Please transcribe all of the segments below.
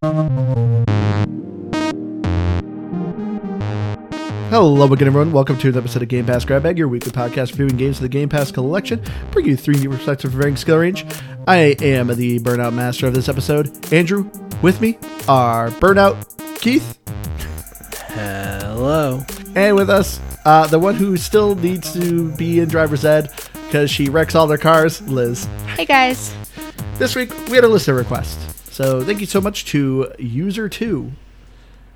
Hello again, everyone. Welcome to an episode of Game Pass Grab Bag, your weekly podcast reviewing games of the Game Pass collection, bringing you three new perspectives for varying skill range. I am the Burnout Master of this episode. Andrew, with me are Burnout, Keith, Hello. and with us, uh, the one who still needs to be in driver's ed because she wrecks all their cars, Liz. Hey guys. This week, we had a listener request. So thank you so much to User2,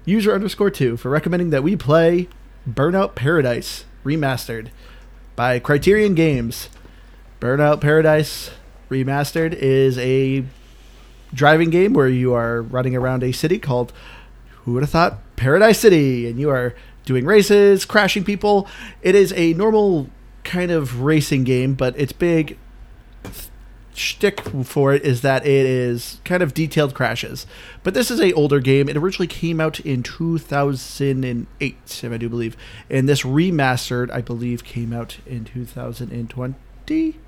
user underscore 2, for recommending that we play Burnout Paradise Remastered by Criterion Games. Burnout Paradise Remastered is a driving game where you are running around a city called, who would have thought, Paradise City, and you are doing races, crashing people. It is a normal kind of racing game, but its big shtick for it is that it is kind of detailed crashes. But this is a older game. It originally came out in 2008, if I do believe, and this remastered, I believe, came out in 2020.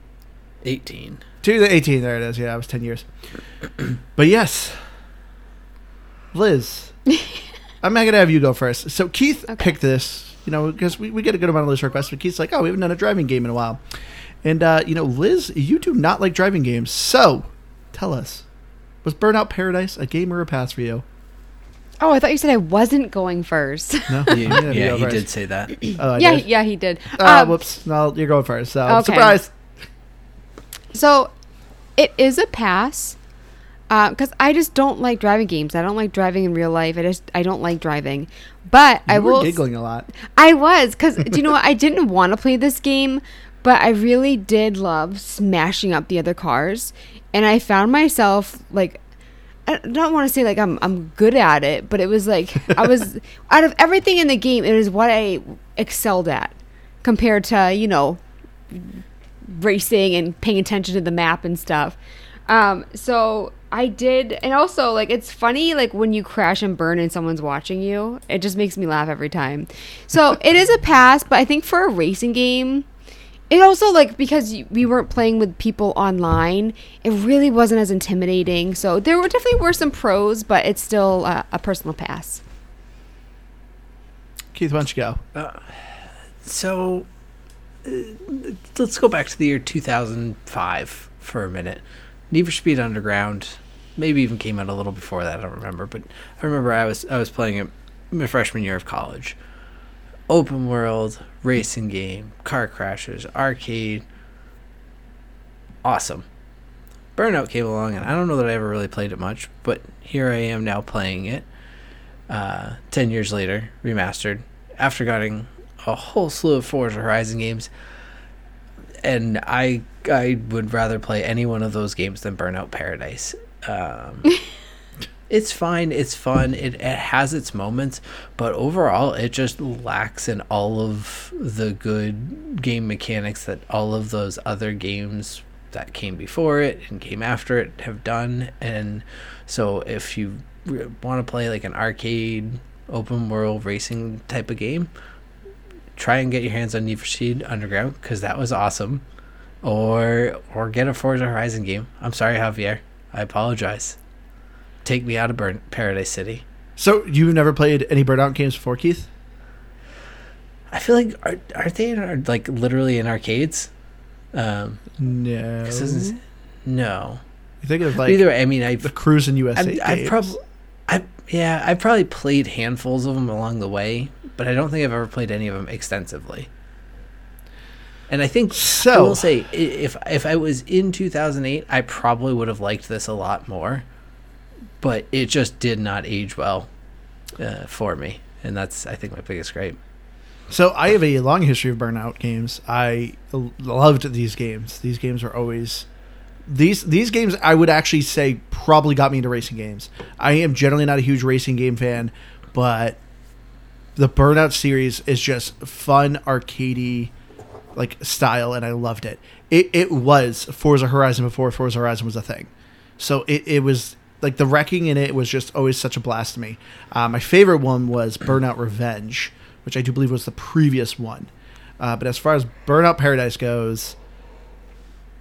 18. 2018, there it is. Yeah, it was 10 years. but yes, Liz, I'm not going to have you go first. So Keith Okay. picked this, you know, because we, we get a good amount of list requests, but Keith's like, oh, we haven't done a driving game in a while. And, uh, you know, Liz, you do not like driving games. So tell us, was Burnout Paradise a game or a pass for you? Oh, I thought you said I wasn't going first. No? You- I'm gonna have you yeah, he did say that. Oh, I yeah, did? yeah, he did. Uh, Um, whoops. No, you're going first. So, Okay. surprise. So, it is a pass. Because I just don't like driving games. I don't like driving in real life. I just I don't like driving. But I You were will. giggling a lot. I was because do you know what? I didn't want to play this game, but I really did love smashing up the other cars, and I found myself like. I don't want to say like I'm I'm good at it, but it was like I was out of everything in the game, it was what I excelled at compared to you know racing and paying attention to the map and stuff. Um, so I did, and also like it's funny like when you crash and burn and someone's watching you. It just makes me laugh every time. So it is a pass, but I think for a racing game, it also like because we weren't playing with people online, it really wasn't as intimidating. So there were definitely were some pros, but it's still uh, a personal pass. Keith, why don't you go? So, uh, let's go back to the year 2005 for a minute. Need for Speed Underground, maybe even came out a little before that. I don't remember, but I remember I was I was playing it my freshman year of college. Open world racing game, car crashes, arcade. Awesome. Burnout came along, and I don't know that I ever really played it much, but here I am now playing it. Uh, ten years later, remastered after getting a whole slew of Forza Horizon games, and I I would rather play any one of those games than Burnout Paradise. Um, it's fine, it's fun, it, it has its moments, but overall, it just lacks in all of the good game mechanics that all of those other games that came before it and came after it have done. And so, if you want to play like an arcade open world racing type of game, try and get your hands on Need for Speed Underground because that was awesome. Or or get a Forza Horizon game. I'm sorry, Javier. I apologize. Take me out of Burn- Paradise City. So you've never played any Burnout games before, Keith? I feel like are aren't they in, ar- like literally in arcades? Um, No. 'cause this is- no. You think of like Either way, I mean, I've the Cruis'n USA. I've, I've probably, I yeah, I've probably played handfuls of them along the way, but I don't think I've ever played any of them extensively. And I think I will say, if if I was in 2008, I probably would have liked this a lot more, but it just did not age well uh, for me, and that's I think my biggest gripe. So I have a long history of Burnout games. I loved these games. These games were always these these games. I would actually say probably got me into racing games. I am generally not a huge racing game fan, but the Burnout series is just fun, arcadey, like style, and I loved it. It it was Forza Horizon before Forza Horizon was a thing. So it, it was like the wrecking in it was just always such a blast to me. Uh, my favorite one was Burnout Revenge, which I do believe was the previous one. Uh, but as far as Burnout Paradise goes,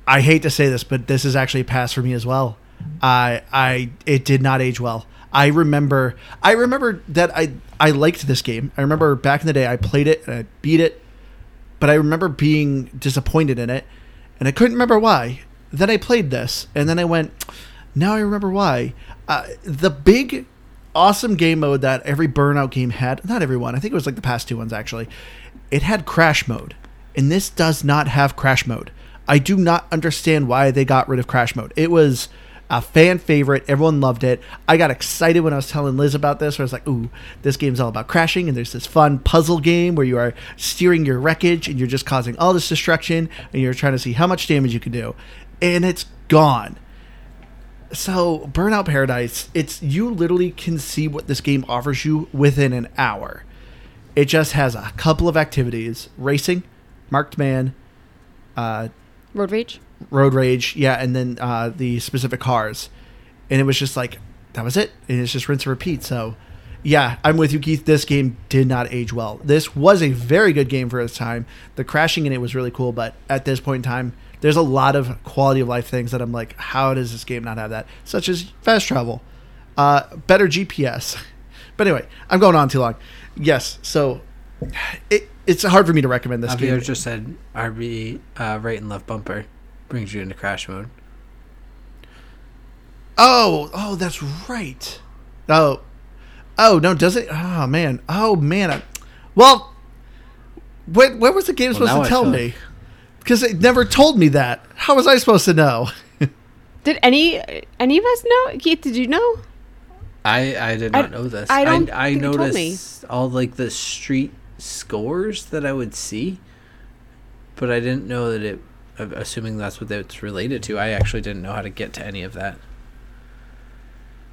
I hate to say this, but this is actually a pass for me as well. I I it did not age well. I remember I remember that I I liked this game. I remember back in the day I played it and I beat it, but I remember being disappointed in it and I couldn't remember why. Then I played this and then I went, now I remember why. Uh, the big awesome game mode that every burnout game had, not everyone, I think it was like the past two ones actually. It had crash mode. And this does not have crash mode. I do not understand why they got rid of crash mode. It was a fan favorite. Everyone loved it. I got excited when I was telling Liz about this. Where I was like, "Ooh, this game's all about crashing," and there's this fun puzzle game where you are steering your wreckage and you're just causing all this destruction, and you're trying to see how much damage you can do, and it's gone. So, Burnout Paradise, it's you literally can see what this game offers you within an hour. It just has a couple of activities: racing, marked man, uh, Road rage. road rage yeah and then uh, the specific cars. And it was just like that was it. And it's just rinse and repeat. So yeah i'm with you keith. This game did not age well. This was a very good game for its time. The crashing in it was really cool but at this point in time there's a lot of quality of life things that i'm like how does this game not have that such as fast travel uh, better gps but anyway i'm going on too long yes so it, it's hard for me to recommend this Javier game just said RB uh, right and left bumper brings you into crash mode. Oh, oh, that's right. Oh, oh no, does it? Oh man, oh man. I, well, what what was the game Well, supposed to I tell me? Because it never told me that. How was I supposed to know? Did any any of us know? Keith, did you know? I I did I- not know this. I don't I, think you told me. noticed all like the street scores that I would see, but I didn't know that it. uh, Assuming that's what it's related to, I actually didn't know how to get to any of that.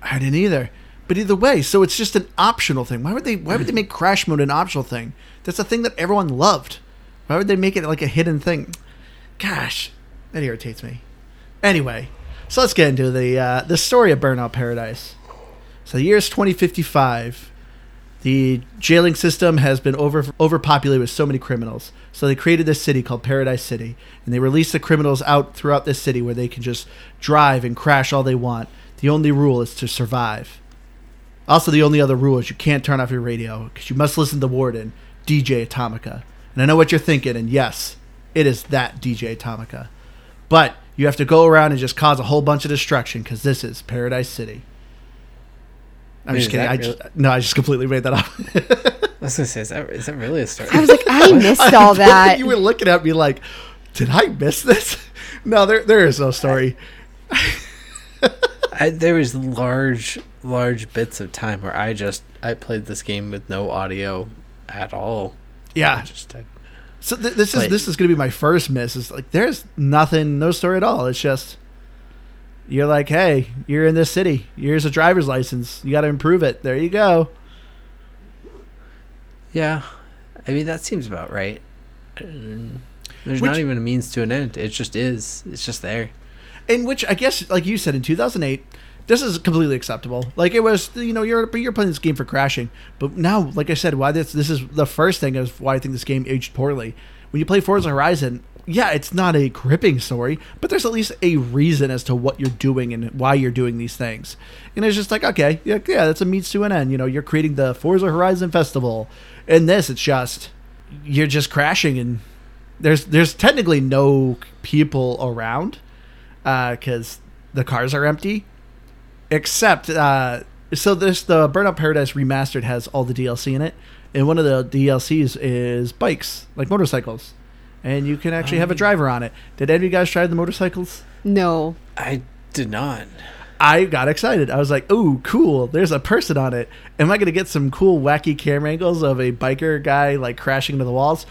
I didn't either. But either way, so it's just an optional thing. Why would they? Why would they make crash mode an optional thing? That's a thing that everyone loved. Why would they make it like a hidden thing? Gosh, that irritates me. Anyway, so let's get into the uh, the story of Burnout Paradise. So the year is 2055. The jailing system has been over overpopulated with so many criminals. So they created this city called Paradise City, and they release the criminals out throughout this city where they can just drive and crash all they want. The only rule is to survive. Also, the only other rule is you can't turn off your radio because you must listen to the Warden, DJ Atomika. And I know what you're thinking, and yes, it is that DJ Atomika. But you have to go around and just cause a whole bunch of destruction because this is Paradise City. I'm Wait, just kidding. I real- just, no, I just completely made that up. I was gonna say, is that, is that really a story? I was like, I missed all that. you were looking at me like, did I miss this? No, there there is no story. I, there was large, large bits of time where I just I played this game with no audio at all. Yeah. just So th- this is Like- this is gonna be my first miss. It's like there's nothing, no story at all. It's just you're like, hey, you're in this city. Here's a driver's license. You got to improve it. There you go. yeah, I mean that seems about right. Um, There's Which- not even a means to an end. It just is. It's just there. In which I guess, like you said, in 2008, this is completely acceptable. Like it was, you know, you're you're playing this game for crashing, but now, like I said, why this this is the first thing is why I think this game aged poorly. When you play Forza Horizon, yeah, it's not a gripping story, but there's at least a reason as to what you're doing and why you're doing these things. And it's just like, okay, yeah, yeah, that's a means to an end. You know, you're creating the Forza Horizon Festival. In this, it's just you're just crashing and there's there's technically no people around uh, because the cars are empty except uh, so this the burnout paradise remastered has all the dlc in it and one of the dlcs is bikes like motorcycles and you can actually have a Oh. driver on it did any of you guys try the motorcycles No. I did not. I got excited. I was like, "Ooh, cool! There's a person on it. Am I gonna get some cool, wacky camera angles of a biker guy like crashing into the walls?"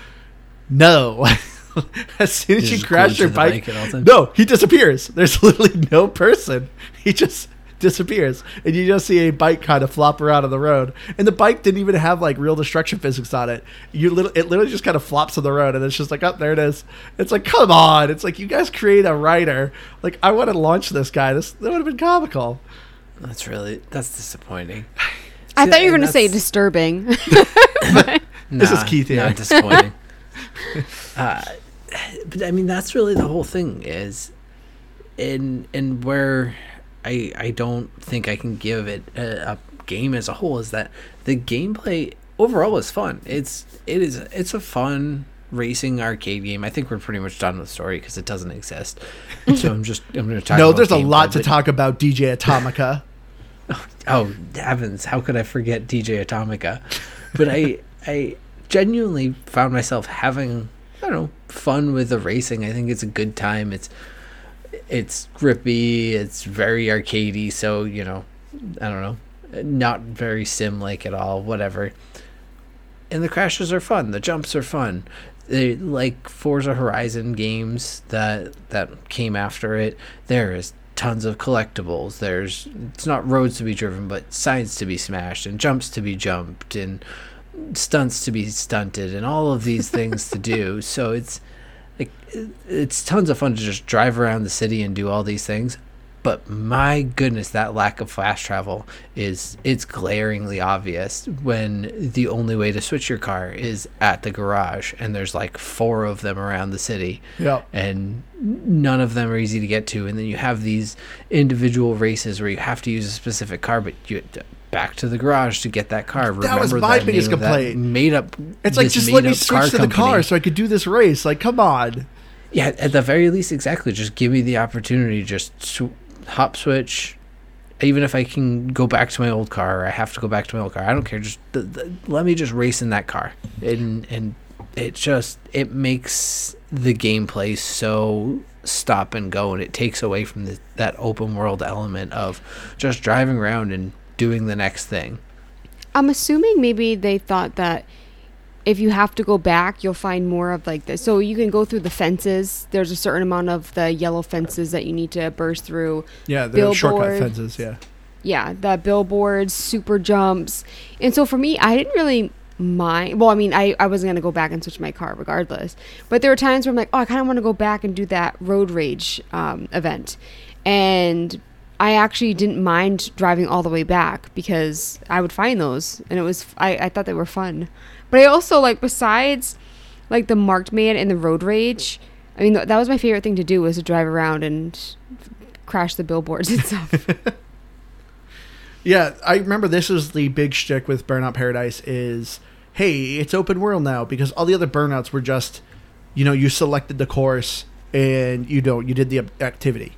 No. as soon as You you just crash your bike, bike at all times? no, he disappears. There's literally no person. He just disappears, and you just see a bike kind of flop around on the road. And the bike didn't even have like real destruction physics on it. You little, it literally just kind of flops on the road, and it's just like, oh, there it is. It's like, come on! It's like you guys create a writer. Like I want to launch this guy. This that would have been comical. That's really that's disappointing. I See, thought you were going to say that's- disturbing. This is Nah, Keith here. Not disappointing. uh, but I mean, that's really the whole thing is, in in where I I don't think I can give it a, a game as a whole is that the gameplay overall is fun. It's it is it's a fun racing arcade game. I think we're pretty much done with the story because it doesn't exist. So I'm just I'm going to talk. no, there's a lot to but- talk about DJ Atomika. Oh heavens! How could I forget DJ Atomika? But I I genuinely found myself having I don't know fun with the racing. I think it's a good time. It's it's grippy. It's very arcadey. So you know, I don't know, not very sim like at all. Whatever. And the crashes are fun. The jumps are fun. They, like Forza Horizon games that that came after it. There is tons of collectibles. There's it's not roads to be driven, but signs to be smashed and jumps to be jumped and stunts to be stunted and all of these things to do. So it's like it's tons of fun to just drive around the city and do all these things. But my goodness, that lack of fast travel is it's glaringly obvious when the only way to switch your car is at the garage and there's like four of them around the city Yeah. and none of them are easy to get to and then you have these individual races where you have to use a specific car but you back to the garage to get that car That was Remember my the biggest name of that complaint. made up It's like just let me switch to the car so I could do this race. Like, come on. Yeah, at the very least, exactly. Just give me the opportunity. Just sw- hop switch. Even if I can go back to my old car, or I have to go back to my old car. I don't care. Just th- th- let me just race in that car, and and it just it makes the gameplay so stop and go, and it takes away from the, that open world element of just driving around and doing the next thing. I'm assuming maybe they thought that if you have to go back, you'll find more of like this. So you can go through the fences. There's a certain amount of the yellow fences that you need to burst through. Yeah, the shortcut fences. Yeah. Yeah, the billboards, super jumps. And so for me, I didn't really mind. Well, I mean, I, I wasn't going to go back and switch my car regardless. But there were times where I'm like, oh, I kind of want to go back and do that road rage um, event. And I actually didn't mind driving all the way back because I would find those. And it was, I, I thought they were fun. But I also, like, besides like the marked man and the road rage, I mean, th- that was my favorite thing to do was to drive around and crash the billboards and stuff. Yeah, I remember this is the big shtick with Burnout Paradise is, hey, it's open world now because all the other burnouts were just, you know, you selected the course and you know you did the activity,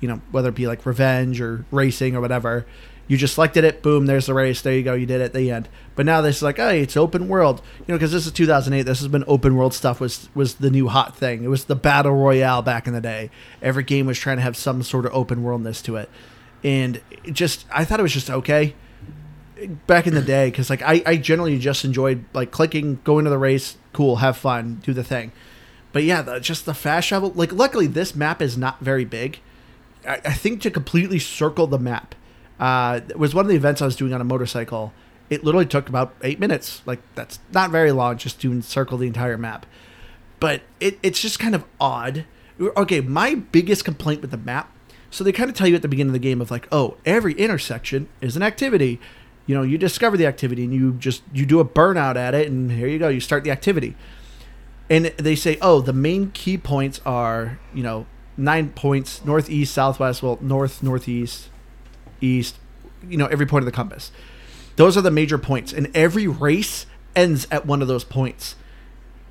you know, whether it be like revenge or racing or whatever. You just selected it, boom, there's the race, there you go, you did it, the end. But now this is like, hey, it's open world, you know, because this is 2008. This has been open world stuff was was the new hot thing. It was the battle royale back in the day. Every game was trying to have some sort of open worldness to it and it just I thought it was just okay back in the day because like I, I generally just enjoyed like clicking, going to the race, cool, have fun, do the thing. But yeah, the, just the fast travel. Like luckily this map is not very big. I, I think to completely circle the map uh, it was one of the events I was doing on a motorcycle. It literally took about eight minutes. Like that's not very long just to circle the entire map. But it, it's just kind of odd. Okay, my biggest complaint with the map so they kind of tell you at the beginning of the game of like, oh, every intersection is an activity. You know, you discover the activity and you just you do a burnout at it, and here you go, you start the activity. And they say, oh, the main key points are you know nine points northeast, southwest, well north, northeast, east, you know every point of the compass. Those are the major points, and every race ends at one of those points.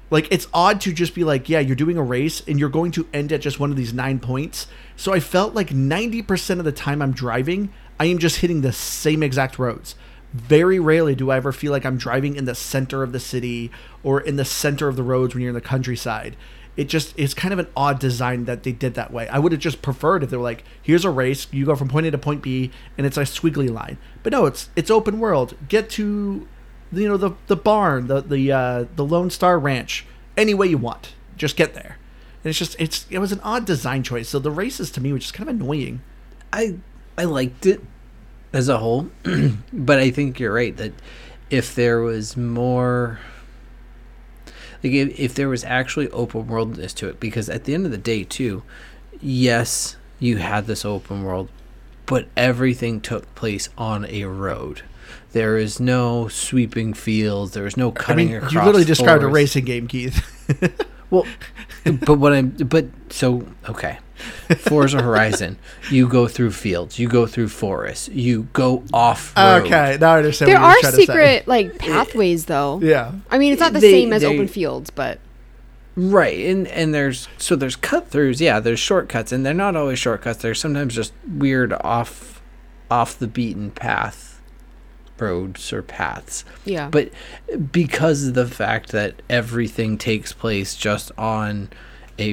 Like it's odd to just be like yeah you're doing a race and you're going to end at just one of these nine points. So i felt like 90% of the time i'm driving i am just hitting the same exact roads. Very rarely do i ever feel like i'm driving in the center of the city or in the center of the roads when you're in the countryside it just it's kind of an odd design that they did that way i would have just preferred if they were like here's a race you go from point a to point b and it's a squiggly line but no it's it's open world get to you know the the barn, the the uh, the Lone Star Ranch, any way you want, just get there. And it's just it's it was an odd design choice. So the races to me were just kind of annoying. I I liked it as a whole, but I think you're right that if there was more like if, if there was actually open worldness to it because at the end of the day too yes you had this open world but everything took place on a road. There is no sweeping fields. There is no I cutting mean, across you literally described a racing game, Keith. Well, but what I'm but so okay. Forza Horizon, you go through fields, you go through forests, you go off. Okay, now I understand. There what you're are to say. secret like pathways though. Yeah. I mean, it's not the They- same as they- open fields, but Right, and and there's so there's cut throughs, yeah, there's shortcuts, and they're not always shortcuts. They're sometimes just weird off off the beaten path roads or paths. yeah. But because of the fact that everything takes place just on a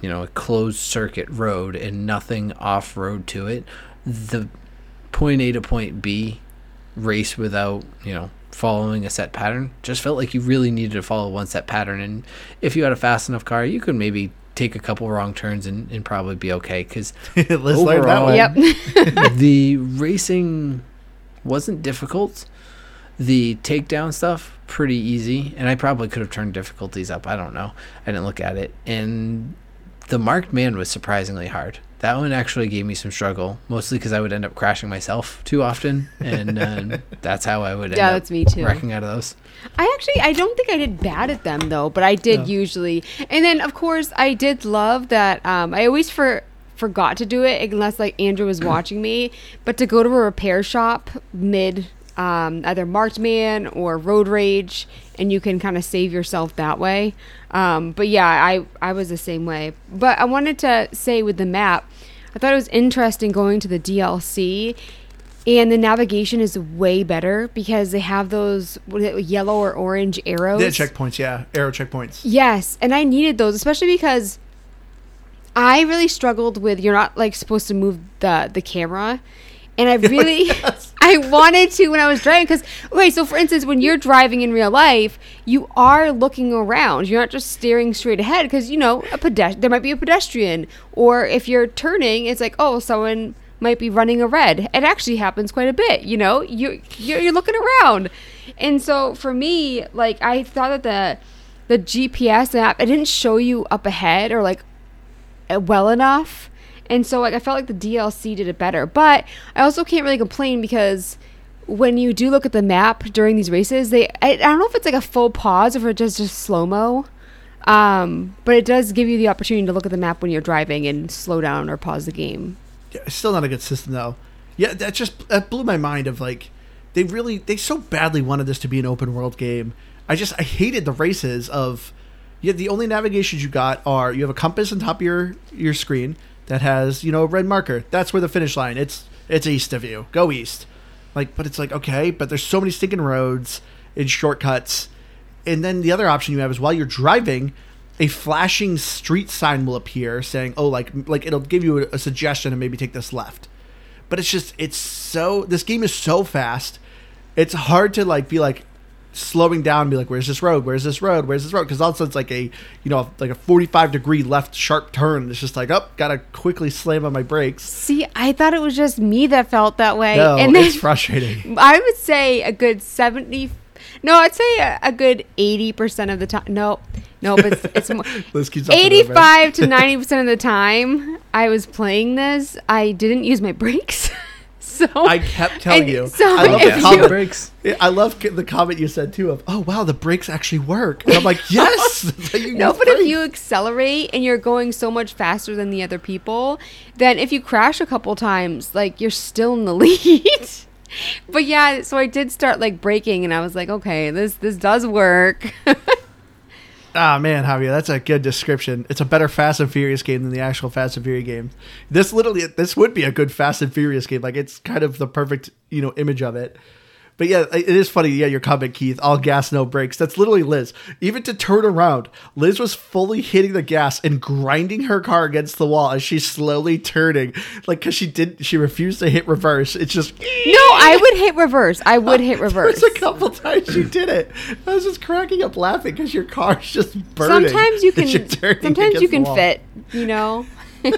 you know a closed circuit road and nothing off road to it, the point A to point B race without you know following a set pattern just felt like you really needed to follow one set pattern. And if you had a fast enough car, you could maybe take a couple wrong turns and, and probably be okay because Let's learn that Overall- one. yep. the racing wasn't difficult. The takedown stuff pretty easy, and I probably could have turned difficulties up. I don't know. I didn't look at it, and the marked man was surprisingly hard. That one actually gave me some struggle, mostly because I would end up crashing myself too often, and uh, that's how I would end Yeah, up that's me too. wrecking out of those. I actually I don't think I did bad at them though, but I did usually. And then of course I did love that um, I always for forgot to do it unless like Andrew was watching me, but to go to a repair shop mid um, either marked man or road rage and you can kind of save yourself that way. Um, but yeah, I I was the same way. But I wanted to say with the map, I thought it was interesting going to the DLC and the navigation is way better because they have those what is it, yellow or orange arrows. Yeah, checkpoints. Yeah, arrow checkpoints. Yes, and I needed those, especially because I really struggled with you're not like supposed to move the the camera, and I oh really I wanted to when I was driving because okay, so for instance, when you're driving in real life, you are looking around. You're not just staring straight ahead because you know a pedest- there might be a pedestrian, or if you're turning, it's like oh someone might be running a red. It actually happens quite a bit. You know, you you're, you're looking around, and so for me, like I thought that the the GPS app it didn't show you up ahead or like well enough. And so like I felt like the DLC did it better. But I also can't really complain because when you do look at the map during these races, they I, I don't know if it's like a full pause or if it's just just slow mo. Um, but it does give you the opportunity to look at the map when you're driving and slow down or pause the game. Yeah, it's still not a good system though. Yeah, that just that blew my mind. Of like, they really they so badly wanted this to be an open world game. I just I hated the races of. Yeah, the only navigations you got are you have a compass on top of your your screen that has you know a red marker. That's where the finish line. It's it's east of you. Go east. Like, but it's like okay, but there's so many stinking roads and shortcuts. And then the other option you have is while you're driving, a flashing street sign will appear saying, "Oh, like like it'll give you a, a suggestion and maybe take this left." But it's just it's so this game is so fast. It's hard to like be like slowing down and be like, "Where's this road? Where's this road? Where's this road?" Because also it's like a you know like a 45 degree left sharp turn. It's just like, "Oh, gotta quickly slam on my brakes." See, I thought it was just me that felt that way. No, and then it's frustrating. I would say a good 70 No, I'd say a, a good 80% of the time. No. No, but it's, it's more Liz keeps up with it, man. 85 to 90% of the time I was playing this, I didn't use my brakes. so I kept telling you. so I love the you- comment. breaks. I love the comment you said too of, "Oh wow, the brakes actually work." And I'm like, "Yes." You No, use but if you accelerate and you're going so much faster than the other people, then if you crash a couple times, like you're still in the lead. but yeah, so I did start like braking, and I was like, okay, this this does work. Ah man, Javier, that's a good description. It's a better Fast and Furious game than the actual Fast and Furious game. This literally, this would be a good Fast and Furious game. Like it's kind of the perfect, you know, image of it. But yeah, it is funny. Yeah, your comment, Keith. All gas, no brakes. That's literally Liz. Even to turn around, Liz was fully hitting the gas and grinding her car against the wall as she's slowly turning, like because she did. She refused to hit reverse. It's just no, I would hit reverse. I would hit reverse. There's a couple times you did it. I was just cracking up laughing because your car's just burning. Sometimes you can. Sometimes you can fit. You know.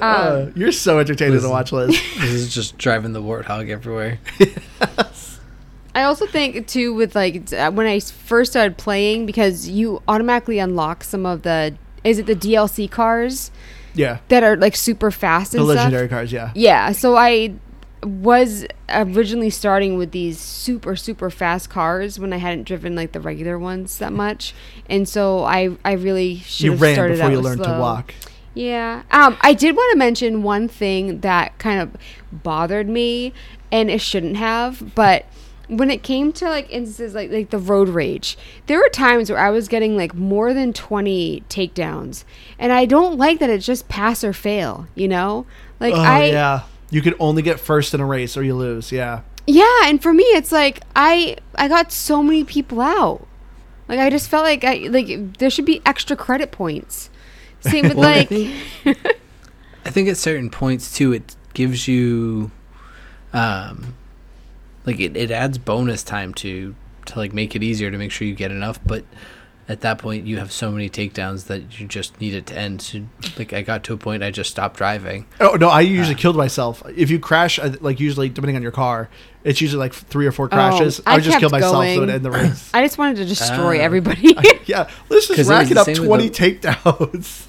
Uh, you're so entertaining to watch, Liz. This is just driving the warthog everywhere. I also think too with like when uh, when I s- first started playing because you automatically unlock some of the is it the DLC cars yeah, that are like super fast the and stuff. legendary cars. Yeah, Yeah, so I was originally starting with these super super fast cars when I hadn't driven like the regular ones that much, and so I I really should You have ran started before out you learned to slow. walk. Yeah. Um, I did want to mention one thing that kind of bothered me, and it shouldn't have, but when it came to like instances like like the road rage, there were times where I was getting like more than twenty takedowns, and I don't like that it's just pass or fail. You know, like Oh I yeah, you can only get first in a race or you lose. Yeah. yeah, and for me, it's like I I got so many people out. Like I just felt like I like there should be extra credit points. Same with Well, I think- I think at certain points too, it gives you, um, like it, it adds bonus time to to like make it easier to make sure you get enough. But at that point, you have so many takedowns that you just need it to end. So, like I got to a point, I just stopped driving. Oh no, I usually killed myself. If you crash, I- like usually depending on your car, it's usually like three or four crashes. Oh, I I just killed kept myself so it end the race. I just wanted to destroy Ah. everybody. yeah, let's just rack it was racking the up twenty the- takedowns.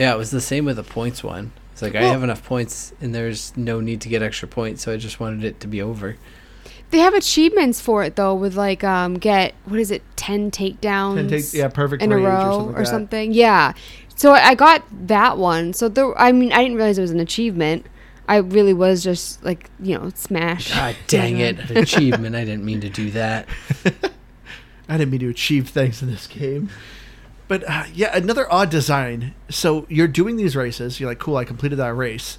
Yeah, it was the same with the points one. It's like I have enough points, and there's no need to get extra points. So I just wanted it to be over. they have achievements for it though, with like um get what is it, ten takedowns And take yeah, perfect in a row or something. like or something. Yeah. So I I got that one. So there, I mean, I didn't realize it was an achievement. I really was just like you know smash. God dang it! An achievement. I didn't mean to do that. I didn't mean to achieve things in this game. But uh, yeah, another odd design. So you're doing these races. You're like, cool, I completed that race.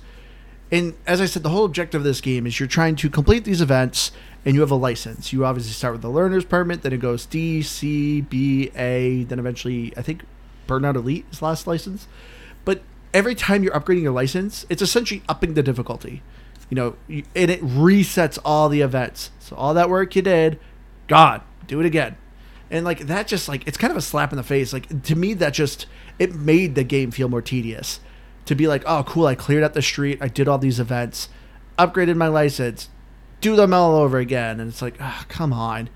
And as I said, the whole objective of this game is you're trying to complete these events and you have a license. You obviously start with the learner's permit, then it goes D, C, B, A, then eventually, I think Burnout Elite is last license. But every time you're upgrading your license, it's essentially upping the difficulty. You know, and it resets all the events. So all that work you did, gone. Do it again. And like that just like it's kind of a slap in the face. Like to me that just it made the game feel more tedious. To be like, "Oh, cool, I cleared out the street. I did all these events, upgraded my license, do them all over again." And it's like, "Ah, come on."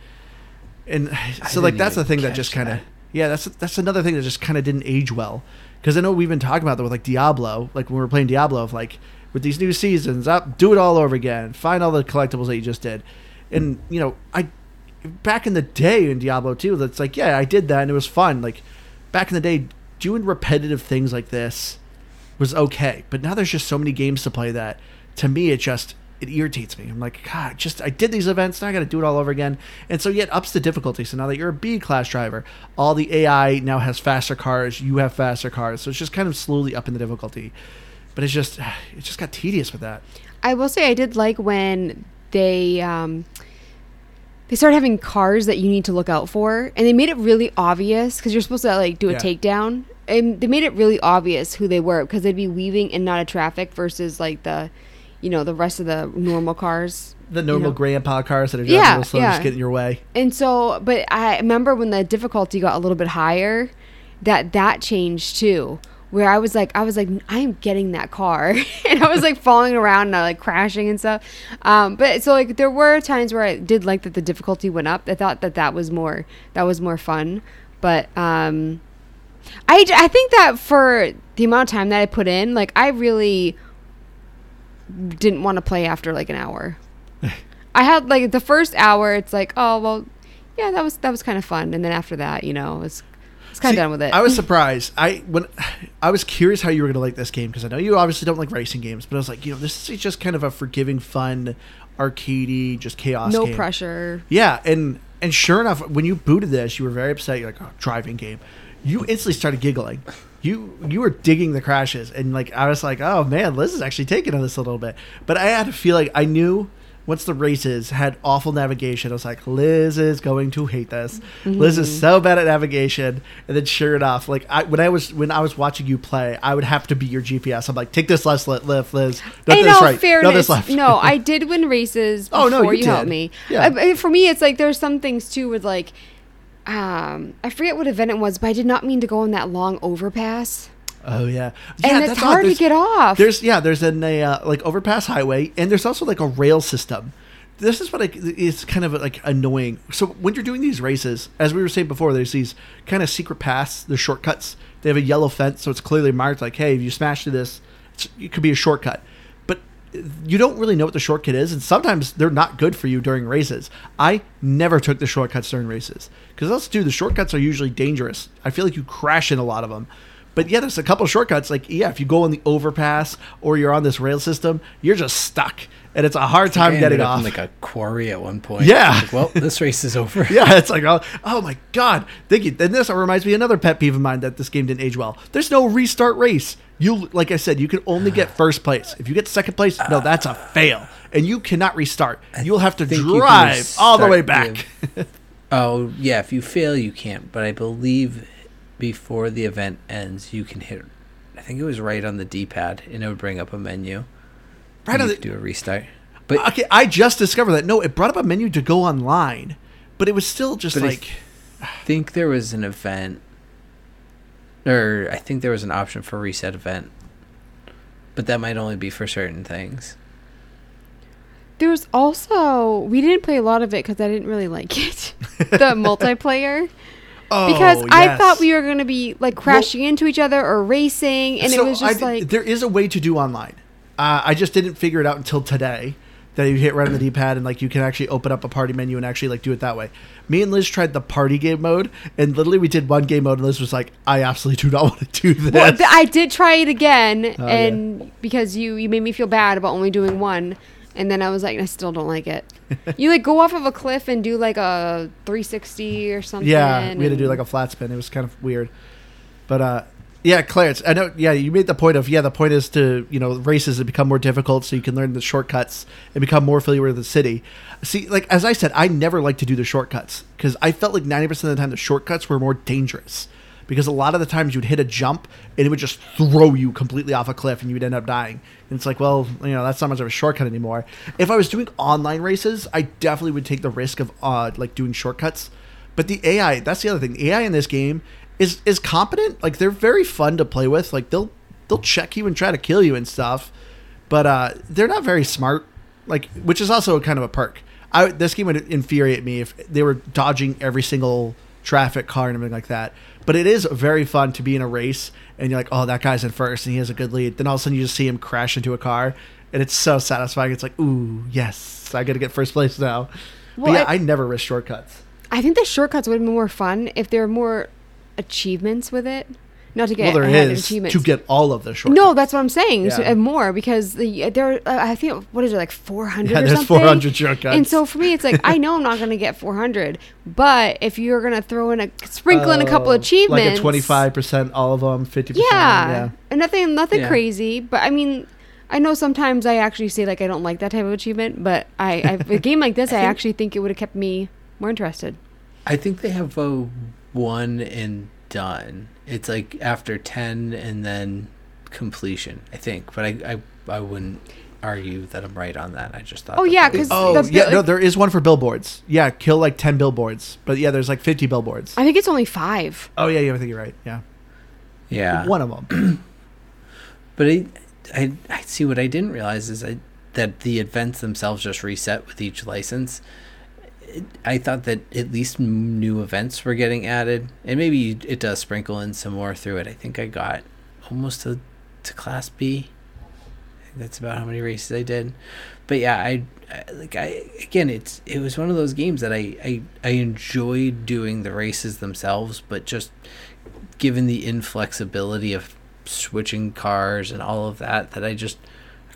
And so like that's the thing that just kind of yeah, that's that's another thing that just kind of didn't age well. Because I know we've been talking about that with like Diablo, like when we were playing Diablo, of like with these new seasons, up, do it all over again, find all the collectibles that you just did, and you know, I back in the day in Diablo 2, that's like, yeah, I did that and it was fun. Like back in the day, doing repetitive things like this was okay, but now there's just so many games to play that to me it just it irritates me. I'm like, God, just I did these events, now I got to do it all over again. And so yet ups the difficulty. So now that you're a B class driver, all the AI now has faster cars, you have faster cars. So it's just kind of slowly up in the difficulty. But it's just it just got tedious with that. I will say I did like when they um, they started having cars that you need to look out for, and they made it really obvious because you're supposed to like do a Yeah. takedown, and they made it really obvious who they were because they'd be weaving in and out of traffic versus like the, you know, the rest of the normal cars. The normal know. grandpa cars that are driving Yeah, slow yeah. just get in your way. And so, but I remember when the difficulty got a little bit higher, that that changed too. Where I was like, I was like, I am getting that car, and I was like falling around and uh, like crashing and stuff. Um, but so like there were times where I did like that the difficulty went up. I thought that that was more that was more fun. But um, I I think that for the amount of time that I put in, like I really didn't want to play after like an hour. I had like the first hour. It's like, oh well, yeah, that was that was kind of fun, and then after that, you know, it's it's kind of done with it. I was surprised. I when I was curious how you were going to like this game because I know you obviously don't like racing games, but I was like, you know, this is just kind of a forgiving, fun, arcadey, just chaos. no game. pressure. Yeah, and and sure enough, when you booted this, you were very upset. You're like, oh, driving game. You instantly started giggling. You you were digging the crashes, and like I was like, oh man, Liz is actually taking on this a little bit. But I had to feel like I knew once the races had awful navigation, I was like, Liz is going to hate this. Liz is so bad at navigation. And then sure enough, like I when I was when I was watching you play, I would have to be your GPS. I'm like, take this left, left, left Liz. No, in this all right. fairness, No, this left. no, I did win races before Oh, no, you you, helped me. Yeah. Uh, but for me, it's like there's some things too with like, um, I forget what event it was, but I did not mean to go on that long overpass, Oh yeah, yeah. and it's hard to get off. There's yeah, there's an a uh, like overpass highway, and there's also like a rail system. This is what I, it's kind of like annoying. So when you're doing these races, as we were saying before, there's these kind of secret paths, the shortcuts. They have a yellow fence, so it's clearly marked like, hey, if you smash through this, it's, it could be a shortcut. But you don't really know what the shortcut is, and sometimes they're not good for you during races. I never took the shortcuts during races because let's do the shortcuts are usually dangerous. I feel like you crash in a lot of them. But yeah, there's a couple shortcuts. Like yeah, if you go on the overpass or you're on this rail system, you're just stuck, and it's a hard time getting off. like a quarry at one point. Yeah. Like, well, this race is over. yeah, it's like oh, oh my god. Thank you. And this reminds me of another pet peeve of mine that this game didn't age well. There's no restart race. You like I said, you can only get first place. If you get second place, no, that's a fail, and you cannot restart. You'll have to think you can drive all the way back. Oh yeah, if you fail, you can't. But I believe before the event ends, you can hit. I think it was right on the D-pad, and it would bring up a menu. right on the, do a restart. But okay, I just discovered that. No, it brought up a menu to go online, but it was still just But I like I think there was an event, or I think there was an option for reset event, but that might only be for certain things. There was also we didn't play a lot of it because I didn't really like it, the multiplayer. Oh, Because I thought we were gonna be like crashing into each other or racing, and So it was just did- like there is a way to do online. Uh, I just didn't figure it out until today that you hit right on the D-pad and like you can actually open up a party menu and actually like do it that way. Me and Liz tried the party game mode, and literally we did one game mode, and Liz was like, "I absolutely do not want to do this." Well, I did try it again, Oh, and because you you made me feel bad about only doing one, and then I was like, I still don't like it. you like go off of a cliff and do like a 360 or something. yeah, we had to do like a flat spin. It was kind of weird, but uh, yeah, Clarence, I know. Yeah, you made the point of yeah, the point is to you know races to become more difficult so you can learn the shortcuts and become more familiar with the city. See, like as I said, I never like to do the shortcuts because I felt like ninety percent of the time the shortcuts were more dangerous because a lot of the times you'd hit a jump and it would just throw you completely off a cliff and you'd end up dying. And it's like, well, you know, that's not much of a shortcut anymore. If I was doing online races, I definitely would take the risk of uh, like doing shortcuts. But the AI, that's the other thing. The AI in this game is is competent. Like they're very fun to play with. Like they'll they'll check you and try to kill you and stuff. But uh, they're not very smart. Like which is also kind of a perk. I, this game would infuriate me if they were dodging every single traffic car and everything like that. But it is very fun to be in a race and you're like, oh, that guy's in first and he has a good lead. Then all of a sudden you just see him crash into a car and it's so satisfying. It's like, ooh, yes, I got to get first place now. Well, but yeah, I- I never risk shortcuts. I think the shortcuts would have been more fun if there were more achievements with it. Not to get well, there ahead of is achievements. to get all of the shortcuts. no, that's what I'm saying. So, Yeah. uh, more because the there. Uh, I think what is it like 400 Yeah, or there's something. 400 shortcuts. And so for me, it's like I know I'm not going to get 400, but if you're going to throw in a sprinkle in a couple Oh, achievements, like a 25%, all of them, 50%. yeah, yeah. and nothing nothing Yeah. crazy. But I mean, I know sometimes I actually say like I don't like that type of achievement, but I, I a game like this, I, think- actually think it would have kept me more interested. I think they have a one and done. It's like after ten and then completion. I think, but I I, I wouldn't argue that I'm right on that. I just thought. Oh, yeah, 'cause Oh, The yeah, no, there is one for billboards. Yeah, kill like 10 billboards. But yeah, there's like 50 billboards. I think it's only five. Oh, yeah, yeah, I think you're right. Yeah. yeah, One of them. But I, I, I see what I didn't realize is I, that the events themselves just reset with each license. I thought that at least new events were getting added, and maybe it does sprinkle in some more through it. I think I got almost to, to Class B. That's about how many races I did. But yeah, I, I like I again, it's it was one of those games that I, I I enjoyed doing the races themselves, but just given the inflexibility of switching cars and all of that that I just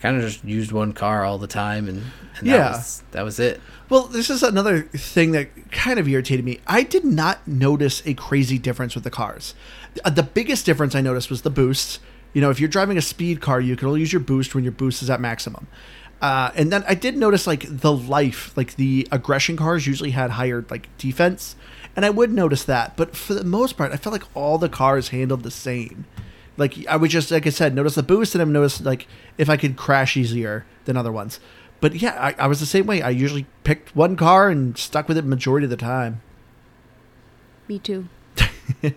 kind of just used one car all the time and, and Yeah. that was that was it. Well, this is another thing that kind of irritated me. I did not notice a crazy difference with the cars. Uh, The biggest difference I noticed was the boosts. You know, if you're driving a speed car, you can only use your boost when your boost is at maximum. Uh, and then I did notice like the life, like the aggression cars usually had higher like defense, and I would notice that. But for the most part, I felt like all the cars handled the same. Like I would just, like I said, notice the boost, and I noticed like if I could crash easier than other ones. But yeah, I, I was the same way. I usually picked one car and stuck with it majority of the time. Me too.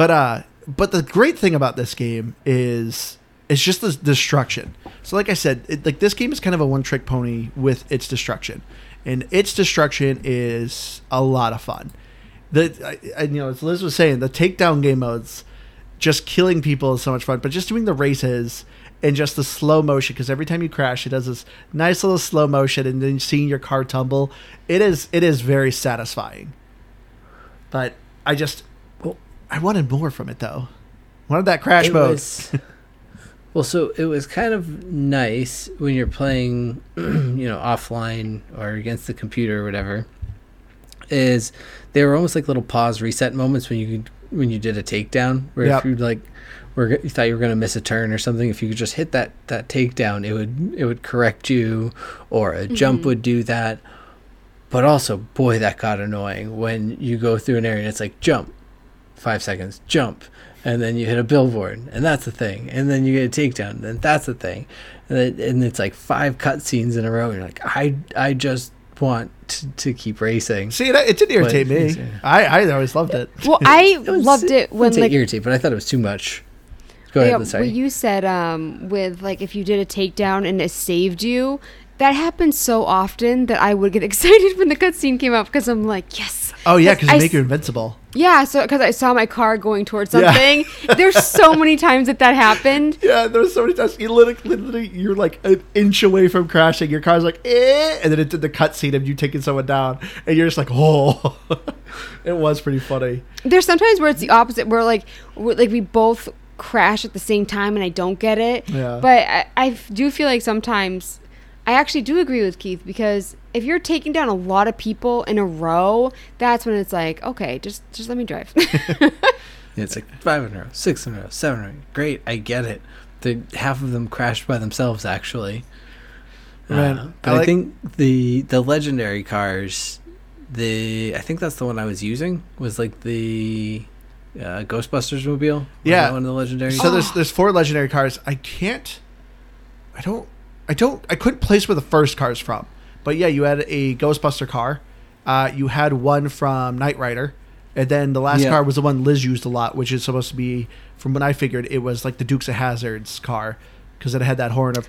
But uh, but the great thing about this game is it's just the destruction. So like I said, it, like this game is kind of a one trick pony with its destruction, and its destruction is a lot of fun. The I, I, you know as Liz was saying, the takedown game modes, just killing people is so much fun. But just doing the races and just the slow motion because every time you crash, it does this nice little slow motion, and then seeing your car tumble, it is it is very satisfying. But I just, well, I wanted more from it though. Wanted that crash It mode. was- well, so it was kind of nice when you're playing, you know, offline or against the computer or whatever. Is they were almost like little pause reset moments when you could, when you did a takedown, where Yep. if you like were you thought you were gonna miss a turn or something, if you could just hit that that takedown, it would it would correct you, or a jump mm-hmm. would do that. But also, boy, that got annoying when you go through an area and it's like jump, five seconds, jump, and then you hit a billboard, and that's the thing, and then you get a takedown, and that's the thing, and, it, and it's like five cutscenes in a row. And you're like, I, I just want to, to keep racing. See, that, it didn't irritate But- me. I, I always loved it. Well, I was- loved it when wouldn't say like irritate, but I thought it was too much. Go ahead. yeah, sorry. what you said um, with like if you did a takedown and it saved you. That happens so often that I would get excited when the cutscene came up because I'm like, yes. Oh yeah, because you make s- you invincible. Yeah, so because I saw my car going towards Yeah. something. There's so many times that that happened. Yeah, there's so many times you literally, literally you're like an inch away from crashing. Your car's like, eh, and then it did the cutscene of you taking someone down, and you're just like, oh, it was pretty funny. There's sometimes where it's the opposite, where like we're, like we both crash at the same time and I don't get it. Yeah. But I do feel like sometimes I actually do agree with Keith because if you're taking down a lot of people in a row, that's when it's like, okay, just just let me drive. Yeah, it's like five in a row, six in a row, seven in a row. Great, I get it. The half of them crashed by themselves, actually. Man, Uh, I but I, like- think the the legendary cars, the I think that's the one I was using was like the uh, Ghostbusters mobile. Yeah. one of the legendary. So there's there's four legendary cars. I can't, I don't, I don't, I couldn't place where the first car is from. But yeah, you had a Ghostbuster car. Uh, you had one from Knight Rider, and then the last Yeah. car was the one Liz used a lot, which is supposed to be, from what I figured, it was like the Dukes of Hazzard's car. Because it had that horn of,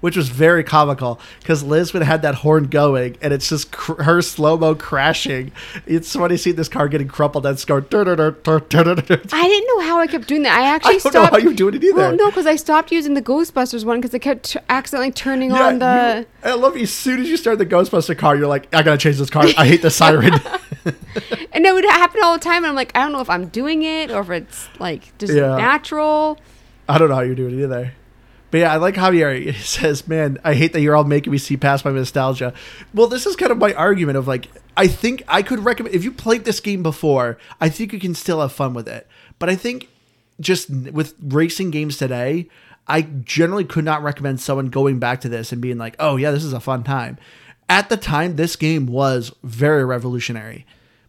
which was very comical. Because Liz would had that horn going, and it's just cr- her slow mo crashing. It's funny seeing this car getting crumpled and going. I didn't know how I kept doing that. I actually I don't know how you were doing it either. Well, no, because I stopped using the Ghostbusters one because I kept t- accidentally turning Yeah, on the. you- I love you. As soon as you start the Ghostbuster car, you're like, I gotta change this car. I hate the siren. And it would happen all the time. And I'm like, I don't know if I'm doing it or if it's like just Yeah. natural. I don't know how you're doing either. But yeah, I like Javier. He says, "Man, I hate that you're all making me see past my nostalgia." Well, this is kind of my argument of like, I think I could recommend if you played this game before, I think you can still have fun with it. But I think just with racing games today, I generally could not recommend someone going back to this and being like, "Oh yeah, this is a fun time." At the time, this game was very revolutionary.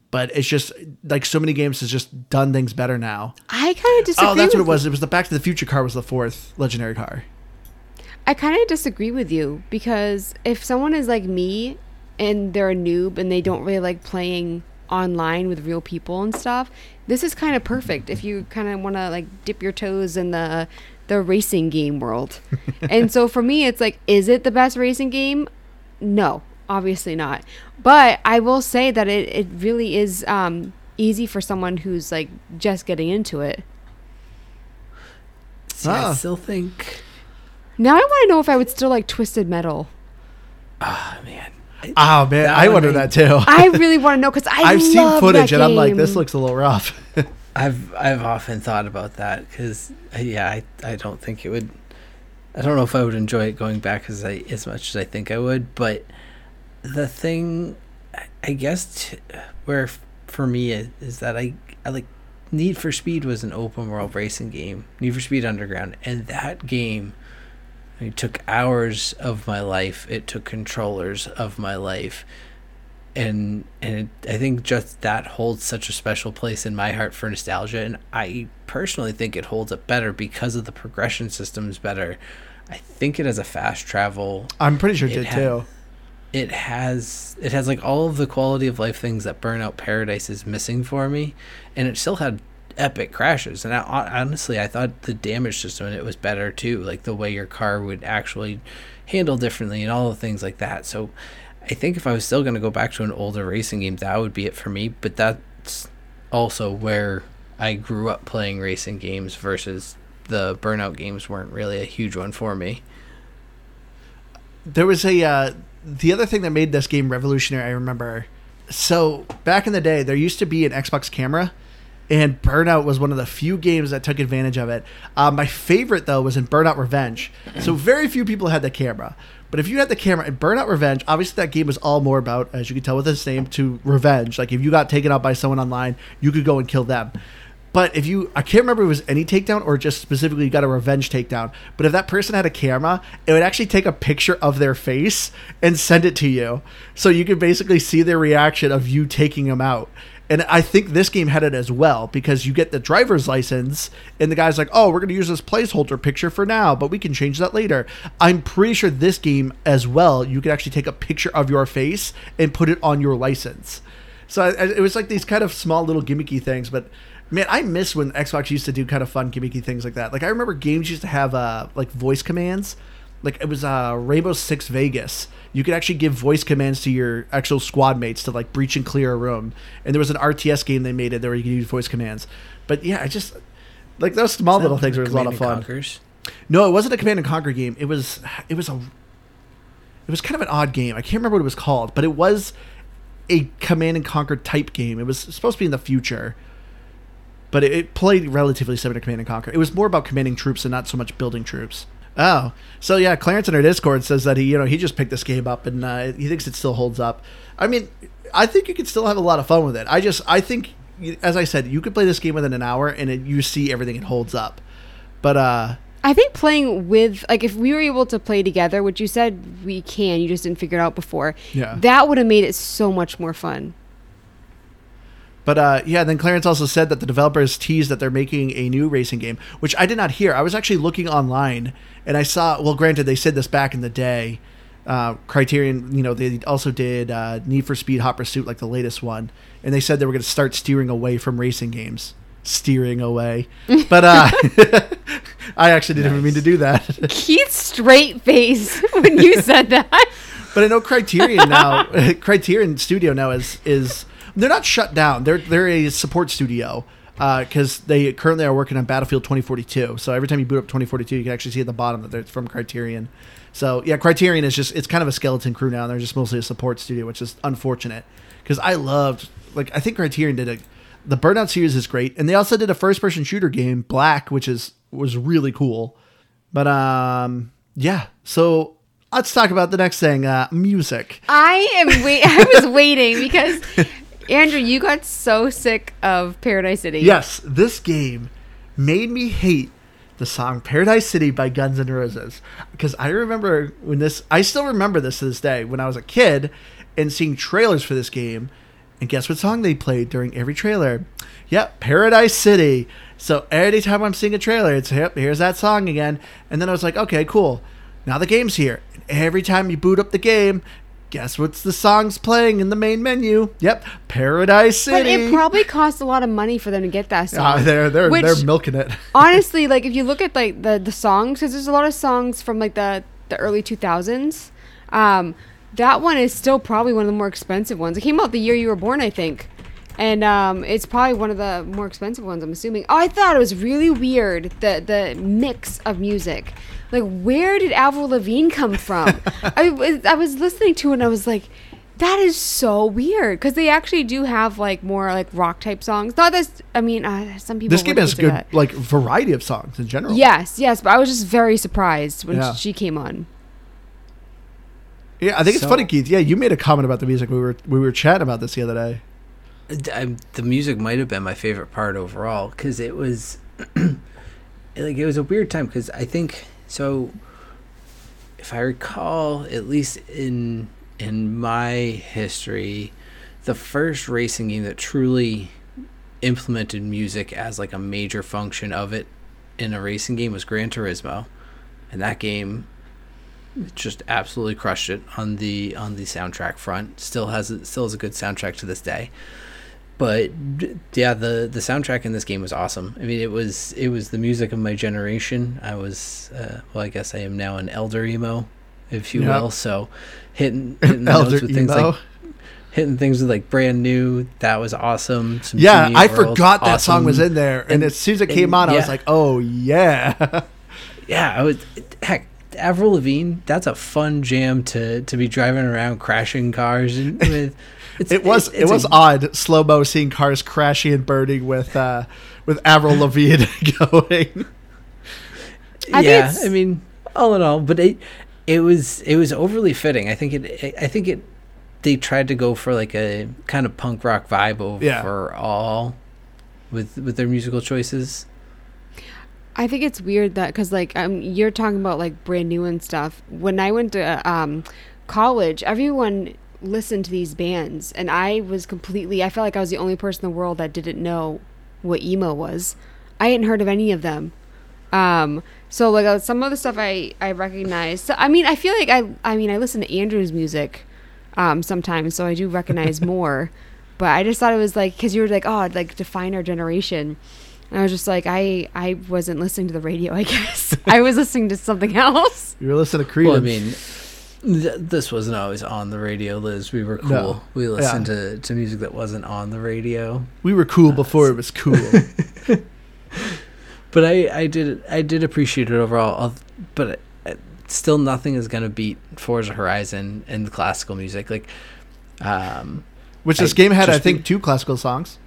But it's just like so many games has just done things better now. I kind of disagree. Oh, that's what it was. It was the Back to the Future car was the fourth legendary car. I kind of disagree with you because if someone is like me and they're a noob and they don't really like playing online with real people and stuff, this is kind of perfect if you kind of want to like dip your toes in the the racing game world. and so for me, it's like, is it the best racing game? No, obviously not. But I will say that it, it really is um, easy for someone who's like just getting into it. See, I Ah. still think. Now I want to know if I would still like Twisted Metal. Ah man. I- Oh man, That I one wonder I- that too. I really want to know because I I've seen footage that and I'm like, this looks a little rough. I've I've often thought about that because yeah, I I don't think it would. I don't know if I would enjoy it going back as I as much as I think I would, but the thing, I- guess, t- where f- for me is, is that I I like Need for Speed was an open world racing game, Need for Speed Underground, and that game. It took hours of my life. It took controllers of my life and and it, I think just that holds such a special place in my heart for nostalgia, and I personally think it holds up better because of the progression systems better. I think it has a fast travel. I'm pretty sure it It did had- too. It has it has like all of the quality of life things that Burnout Paradise is missing for me, and it still had epic crashes. And I, honestly, I thought the damage system it was better too, like the way your car would actually handle differently and all the things like that. So I think if I was still going to go back to an older racing game, that would be it for me. But that's also where I grew up playing racing games versus the Burnout games weren't really a huge one for me. There was a uh, the other thing that made this game revolutionary. I remember. So back in the day, there used to be an Xbox camera, and Burnout was one of the few games that took advantage of it. Uh, my favorite though was in Burnout Revenge. So very few people had the camera, but if you had the camera in Burnout Revenge, obviously that game was all more about, as you can tell with its name, to revenge. Like if you got taken out by someone online, you could go and kill them. But if you, I can't remember if it was any takedown or just specifically you got a revenge takedown. But if that person had a camera, it would actually take a picture of their face and send it to you. So you could basically see their reaction of you taking them out. And I think this game had it as well because you get the driver's license, and the guy's like, "Oh, we're going to use this placeholder picture for now, but we can change that later." I'm pretty sure this game as well, you could actually take a picture of your face and put it on your license. So it was like these kind of small little gimmicky things, but man, I miss when Xbox used to do kind of fun gimmicky things like that. Like I remember games used to have uh, like voice commands. Like it was uh, Rainbow Six Vegas. You could actually give voice commands to your actual squad mates to like breach and clear a room. And there was an RTS game they made it there where you could use voice commands. But yeah, I just like those small little things were a lot of fun. Conquers. No, it wasn't a Command and Conquer game. It was it was a it was kind of an odd game. I can't remember what it was called, but it was a Command and Conquer type game. It was supposed to be in the future, but it, it played relatively similar to Command and Conquer. It was more about commanding troops and not so much building troops. Oh, so yeah, Clarence in our Discord says that he, you know, he just picked this game up and uh, he thinks it still holds up. I mean, I think you could still have a lot of fun with it. I just, I think, as I said, you could play this game within an hour and it, you see everything it holds up. But uh, I think playing with like if we were able to play together, which you said we can, you just didn't figure it out before. Yeah. That would have made it so much more fun. But uh, yeah, then Clarence also said that the developers teased that they're making a new racing game, which I did not hear. I was actually looking online and I saw. Well, granted, they said this back in the day. Uh, Criterion, you know, they also did uh, Need for Speed Hot Pursuit, like the latest one, and they said they were going to start steering away from racing games. Steering away, but uh, I actually didn't even mean to do that. Keith's straight face when you said that. But I know Criterion now, Criterion Studio now is is they're not shut down. They're they're a support studio because they currently are working on Battlefield 2042. So every time you boot up 2042, you can actually see at the bottom that it's from Criterion. So yeah, Criterion is just it's kind of a skeleton crew now. And they're just mostly a support studio, which is unfortunate because I loved like I think Criterion did a the Burnout series is great, and they also did a first person shooter game Black, which is was really cool. But um yeah, so let's talk about the next thing, uh, music. I am wait. I was waiting because Andrew, you got so sick of Paradise City. Yes, this game made me hate the song Paradise City by Guns N' Roses because I remember when this I still remember this to this day when I was a kid and seeing trailers for this game and guess what song they played during every trailer? Yep, Paradise City. So anytime I'm seeing a trailer, it's yep, here's that song again. And then I was like, okay, cool. Now the game's here. And every time you boot up the game, guess what's the songs playing in the main menu? Yep, Paradise But City. it probably cost a lot of money for them to get that song. Ah, they're they're Which- they're milking it. honestly, like if you look at like the the songs, because there's a lot of songs from like the the early 2000s. Um, that one is still probably one of the more expensive ones. It came out the year you were born, I think, and um, it's probably one of the more expensive ones. I'm assuming. Oh, I thought it was really weird the the mix of music. Like, where did Avril Lavigne come from? I was I was listening to it and I was like. That is so weird because they actually do have like more like rock type songs. Not this. I mean, uh, some people. This game would has consider good that. like variety of songs in general. Yes, yes, but I was just very surprised when Yeah. she came on. yeah. I think it's funny, Keith. Yeah, you made a comment about the music. We were we were chatting about this the other day. I, um, the music might have been my favorite part overall because it was like it was a weird time because I think so. If I recall, at least in in my history, the first racing game that truly implemented music as like a major function of it in a racing game was Gran Turismo, and that game just absolutely crushed it on the on the soundtrack front. Still has still has a good soundtrack to this day. But yeah, the the soundtrack in this game was awesome. I mean, it was it was the music of my generation. I was uh, well, I guess I am now an elder emo, if you Yeah. will. So hitting, hitting Elder notes with things emo. like hitting things with like brand new. That was awesome. Some Yeah, I World, forgot that song was in there, and, And- as soon as it and- came on, I was like, "Oh yeah." Yeah, I was heck. Avril Lavigne, that's a fun jam to to be driving around crashing cars and with. It's, It was it it's was a- odd slow mo seeing cars crashing and burning with uh with Avril Lavigne going. I yeah, it's- I mean, all in all, but it it was it was overly fitting. I think it. I think it. They tried to go for like a kind of punk rock vibe Yeah. overall, with with their musical choices. I think it's weird that because like um, you're talking about like brand new and stuff. When I went to um, college, everyone listened to these bands, and I was completely. I felt like I was the only person in the world that didn't know what emo was. I hadn't heard of any of them. Um, so like uh, some of the stuff I I recognize. So I mean, I feel like I I mean I listen to Andrew's music um, sometimes, so I do recognize more. But I just thought it was like because you were like, oh, like define our generation. And I was just like, I I wasn't listening to the radio. I guess I was listening to something else. You were listening to Creedence. Well, I mean, th- this wasn't always on the radio, Liz. We were cool. No. We listened Yeah. to, to music that wasn't on the radio. we were cool before it was cool. But I, I did I did appreciate it overall. But uh, still, nothing is gonna beat Forza Horizon and the classical music. Like, um, Which this I game had, I think, think- two classical songs.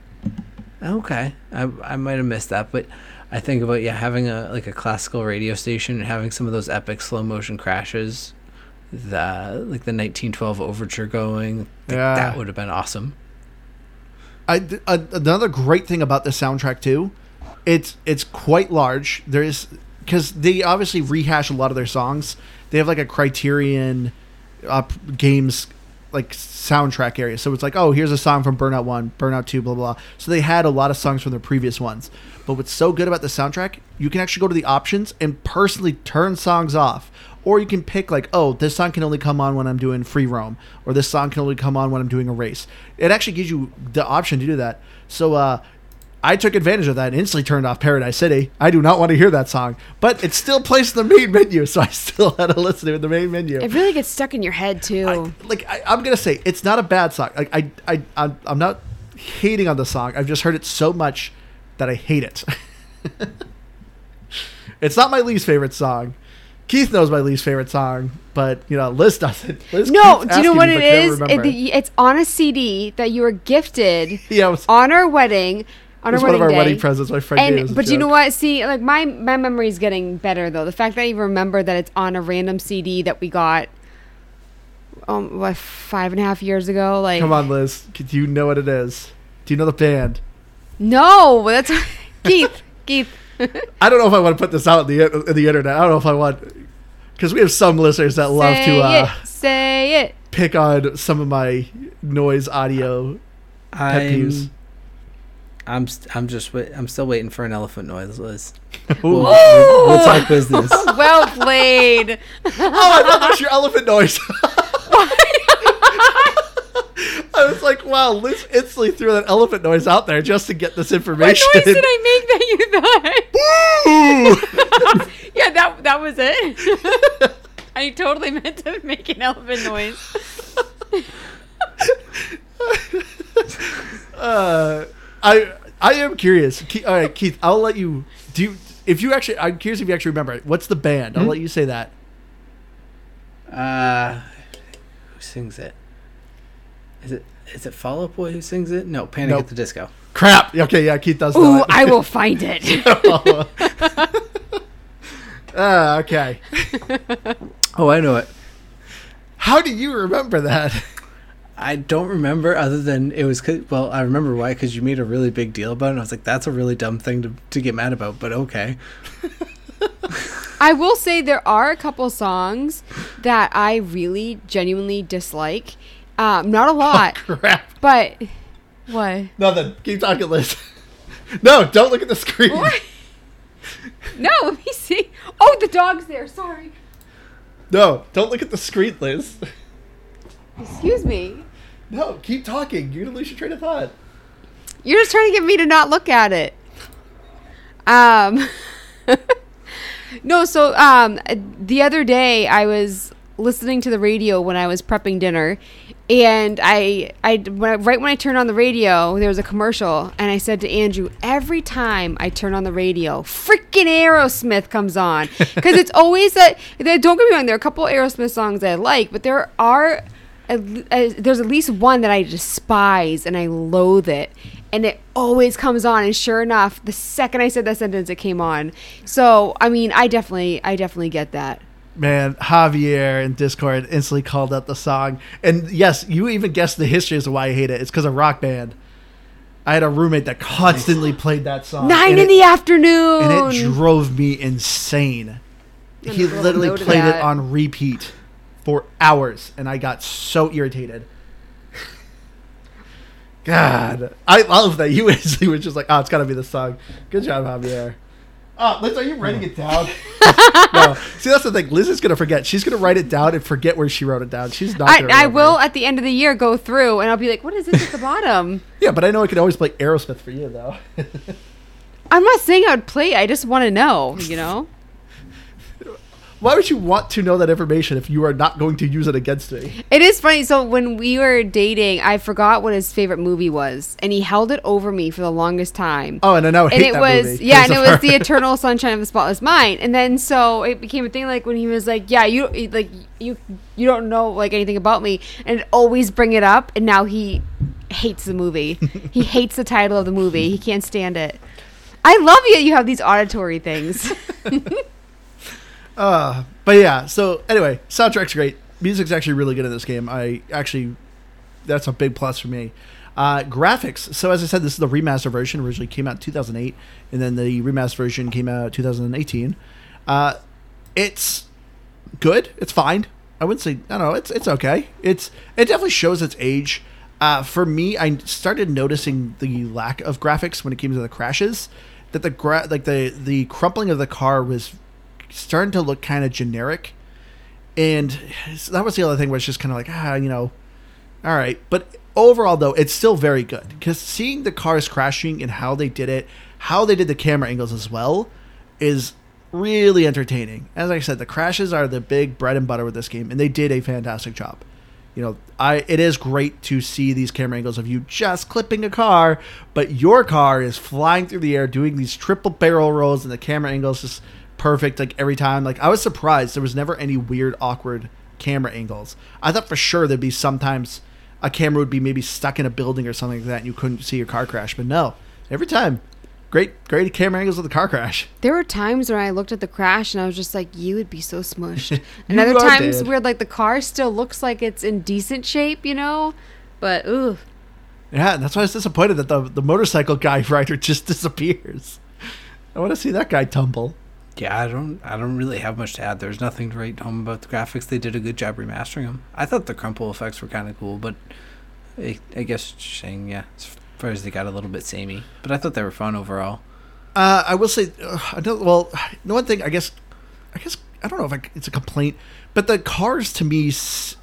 okay, I I might have missed that, but I think about yeah having a like a classical radio station and having some of those epic slow motion crashes, the like the 1912 overture going. Yeah. that would have been awesome. I, th- another great thing about the soundtrack too, it's it's quite large. There's because they obviously rehash a lot of their songs. They have like a Criterion uh, games like soundtrack area. So it's like, oh, here's a song from Burnout One, Burnout Two, blah blah. blah. So they had a lot of songs from their previous ones. But what's so good about the soundtrack, you can actually go to the options and personally turn songs off. Or you can pick like, oh, this song can only come on when I'm doing free roam, or this song can only come on when I'm doing a race. It actually gives you the option to do that. So uh, I took advantage of that and instantly turned off Paradise City. I do not want to hear that song, but it's still placed in the main menu, so I still had to listen to it in the main menu. It really gets stuck in your head too. I, like I, I'm gonna say, it's not a bad song. Like I, I, I'm, I'm not hating on the song. I've just heard it so much that I hate it. it's not my least favorite song. Keith knows my least favorite song, but you know Liz doesn't. Liz no, do you know what it is? it but can't is? It, remember. the, it's on a CD that you were gifted yeah, was, on our wedding. On our one of wedding our wedding presents. My friend And but you know what? See, like my my memory is getting better though. The fact that I even remember that it's on a random CD that we got, um, what five and a half years ago. Like, Come on, Liz. Do you know what it is? Do you know the band? no, that's Keith. Keith. I don't know if I want to put this out in the in the internet. I don't know if I want because we have some listeners that love to uh, it. Say it. pick on some of my noise audio pet peeves. I'm I'm st- I'm just wait- I'm still waiting for an elephant noise, Liz. Ooh. We'll, oh, we'll, we'll talk business. well played. Oh, I thought that was your elephant noise. I was like, wow, Liz instantly threw that elephant noise out there just to get this information. What information. noise did I make that you thought? Ooh. yeah, that that was it. I totally meant to make an elephant noise. uh, I I am curious. Keith, all right, Keith, I'll let you do. You, if you actually, I'm curious if you actually remember it. What's the band? I'll Hmm? let you say that. Uh, who sings it? Is it is it Fall Out Boy who sings it? No, Panic Nope. at the Disco. Crap. Okay, yeah, Keith does know Ooh. I will find it. Ah, okay. Oh, I know it. How do you remember that? I don't remember other than it was 'cause- well, I remember why because you made a really big deal about it. And I was like, that's a really dumb thing to to get mad about, but okay. I will say there are a couple songs that I really genuinely dislike. Um, not a lot, Crap. but what? Nothing. Keep talking, Liz. no, don't look at the screen. What? No, let me see. Oh, the dog's there. Sorry. No, don't look at the screen, Liz. Excuse me. No, keep talking. You're gonna lose your train of thought. You're just trying to get me to not look at it. Um. no, so um, the other day I was listening to the radio when I was prepping dinner, and I, I, when I, right when I turned on the radio, there was a commercial, and I said to Andrew, every time I turn on the radio, freaking Aerosmith comes on, because it's always that. Don't get me wrong, there are a couple Aerosmith songs that I like, but there are. At, uh, there's at least one that I despise and I loathe it, and it always comes on. And sure enough, the second I said that sentence, it came on. So I mean, I definitely, I definitely get that. Man, Javier in Discord instantly called out the song. And yes, you even guessed the history as to why I hate it. It's because of Rock Band. I had a roommate that constantly played that song. Nine in it, the afternoon. And it drove me insane. I'm He gonna roll a literally note of played it on repeat for hours, and I got so irritated. God, I love that you instantly were just like, "Oh, it's got to be the song." Good job, Javier. Oh, Liz, are you writing it down? no. See, that's the thing. Liz is gonna forget. She's gonna write it down and forget where she wrote it down. She's not. I, Gonna I will at the end of the year go through and I'll be like, what is this at the bottom? Yeah, but I know I could always play Aerosmith for you, though. I'm not saying I would play. I just want to know. You know. Why would you want to know that information if you are not going to use it against me? It is funny. So when we were dating, I forgot what his favorite movie was, and he held it over me for the longest time. Oh, and I know. And it was movie yeah, and it was the Eternal Sunshine of the Spotless Mind. And then so it became a thing like when he was like, "Yeah, you like you you don't know like anything about me," and always bring it up. And now he hates the movie. he hates the title of the movie. He can't stand it. I love you. You have these auditory things. Uh, but yeah. So anyway, soundtrack's great. Music's actually really good in this game. I actually, that's a big plus for me. Uh, graphics. So as I said, this is the remaster version. Originally came out in 2008, and then the remaster version came out 2018. Uh, it's good. It's fine. I wouldn't say I don't know. It's it's okay. It's it definitely shows its age. Uh, for me, I started noticing the lack of graphics when it came to the crashes. That the gra- like the the crumpling of the car was starting to look kind of generic, and that was the other thing. Was just kind of like ah, you know, all right. But overall, though, it's still very good because seeing the cars crashing and how they did it, how they did the camera angles as well, is really entertaining. As I said, the crashes are the big bread and butter with this game, and they did a fantastic job. You know, I it is great to see these camera angles of you just clipping a car, but your car is flying through the air doing these triple barrel rolls, and the camera angles just perfect like every time. Like I was surprised there was never any weird, awkward camera angles. I thought for sure there'd be sometimes a camera would be maybe stuck in a building or something like that, and you couldn't see your car crash. But no, every time, great, great camera angles of the car crash. There were times when I looked at the crash and I was just like, "You would be so smushed." and other times dead. where like the car still looks like it's in decent shape, you know, but ooh, Yeah, that's why I was disappointed that the the motorcycle guy rider just disappears. I want to see that guy tumble. Yeah, I don't. I don't really have much to add. There's nothing to write home about the graphics. They did a good job remastering them. I thought the crumple effects were kind of cool, but I, I guess saying yeah, as far as they got a little bit samey, but I thought they were fun overall. Uh, I will say, uh, well, the one thing I guess, I guess I don't know if I, it's a complaint, but the cars to me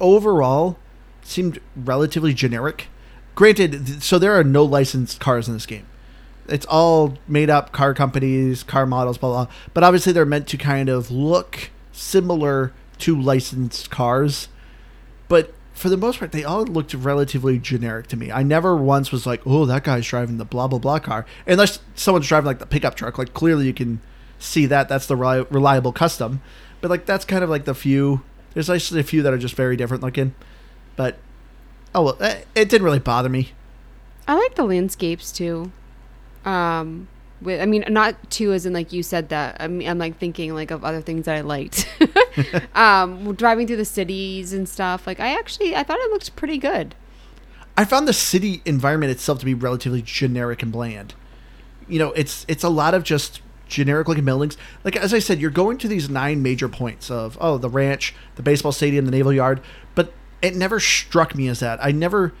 overall seemed relatively generic. Granted, th- so there are no licensed cars in this game. It's all made up car companies, car models, blah blah. But obviously, they're meant to kind of look similar to licensed cars. But for the most part, they all looked relatively generic to me. I never once was like, "Oh, that guy's driving the blah blah blah car," unless someone's driving like the pickup truck. Like clearly, you can see that that's the reliable custom. But like that's kind of like the few. There's actually a few that are just very different looking. But oh well, eh, it didn't really bother me. I like the landscapes too. Um, with I mean, not too as in like you said that. I mean, I'm like thinking like of other things that I liked. um, driving through the cities and stuff. Like I actually I thought it looked pretty good. I found the city environment itself to be relatively generic and bland. You know, it's it's a lot of just generic looking buildings. Like as I said, you're going to these nine major points of oh the ranch, the baseball stadium, the naval yard, but it never struck me as that. I never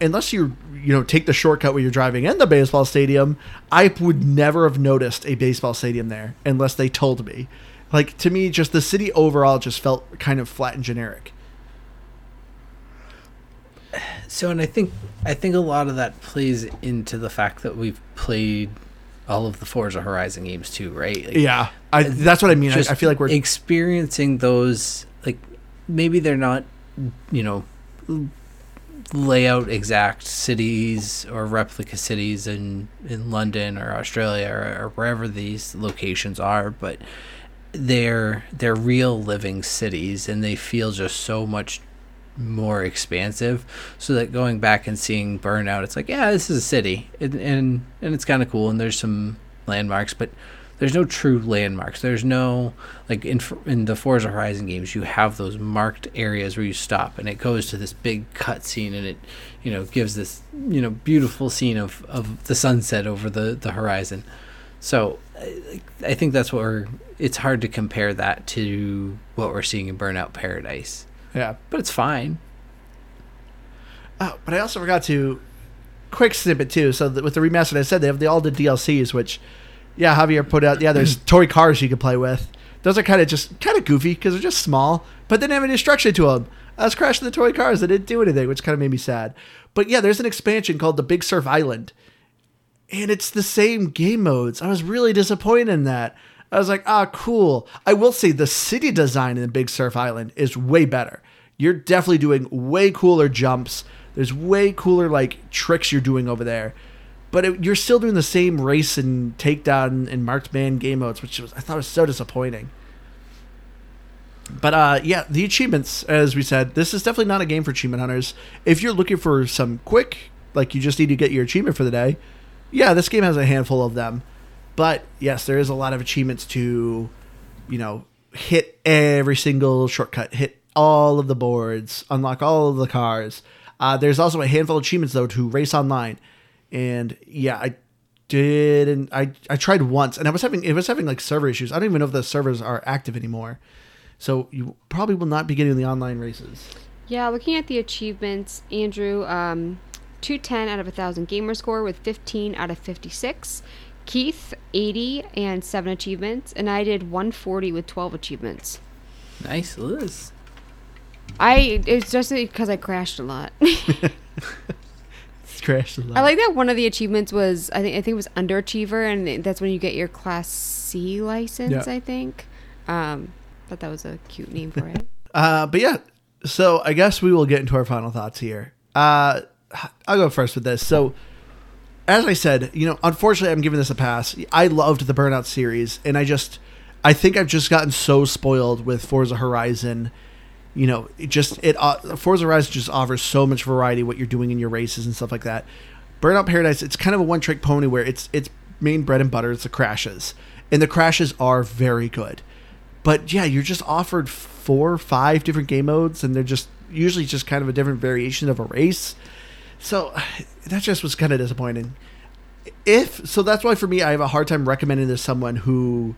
unless you you know take the shortcut where you're driving in the baseball stadium, I would never have noticed a baseball stadium there unless they told me. Like to me, just the city overall just felt kind of flat and generic. So, and I think I think a lot of that plays into the fact that we've played all of the Forza Horizon games too, right? Like, Yeah, I, that's what I mean. I, I feel like we're experiencing those like maybe they're not, you know, lay out exact cities or replica cities in in London or Australia or, or wherever these locations are, but they're they're real living cities and they feel just so much more expansive. So that going back and seeing burnout it's like yeah this is a city. And and, and it's kind of cool and there's some landmarks but there's no true landmarks. There's no like in in the Forza Horizon games, you have those marked areas where you stop, and it goes to this big cutscene, and it you know gives this you know beautiful scene of of the sunset over the the horizon. So I think that's what we're. It's hard to compare that to what we're seeing in Burnout Paradise. Yeah, but it's fine. Oh, but I also forgot to quick snippet too. So with the remastered, I said they have the, all the DLCs, which yeah, Javier put out. Yeah, there's toy cars you can play with. Those are kind of just kind of goofy because they're just small, but they didn't have any structure to them. I was crashing the toy cars. They didn't do anything, which kind of made me sad. But yeah, there's an expansion called the Big Surf Island, and it's the same game modes. I was really disappointed in that. I was like, ah, cool. I will say the city design in the Big Surf Island is way better. You're definitely doing way cooler jumps. There's way cooler like tricks you're doing over there but it, you're still doing the same race and takedown and marked man game modes, which was I thought was so disappointing. But uh, yeah, the achievements, as we said, this is definitely not a game for achievement hunters. If you're looking for some quick, like you just need to get your achievement for the day, yeah, this game has a handful of them. But yes, there is a lot of achievements to, you know, hit every single shortcut, hit all of the boards, unlock all of the cars. Uh, there's also a handful of achievements though to race online and yeah, I did, and I I tried once, and I was having it was having like server issues. I don't even know if the servers are active anymore. So you probably will not be getting the online races. Yeah, looking at the achievements, Andrew, um, 210 out of 1,000 gamer score with 15 out of 56. Keith, 80 and 7 achievements. And I did 140 with 12 achievements. Nice, Liz. I, it's just because I crashed a lot. a lot. I like that one of the achievements was I think I think it was underachiever, and that's when you get your Class C license. Yeah. I think. Um, but that was a cute name for it. uh, but yeah, so I guess we will get into our final thoughts here. Uh, I'll go first with this. So, as I said, you know, unfortunately, I'm giving this a pass. I loved the Burnout series, and I just, I think I've just gotten so spoiled with Forza Horizon you know, it just it uh, Forza Horizon just offers so much variety what you're doing in your races and stuff like that. Burnout Paradise, it's kind of a one trick pony where it's it's main bread and butter. It's the crashes, and the crashes are very good. But yeah, you're just offered four or five different game modes, and they're just usually just kind of a different variation of a race. So that just was kind of disappointing. If so, that's why for me, I have a hard time recommending this to someone who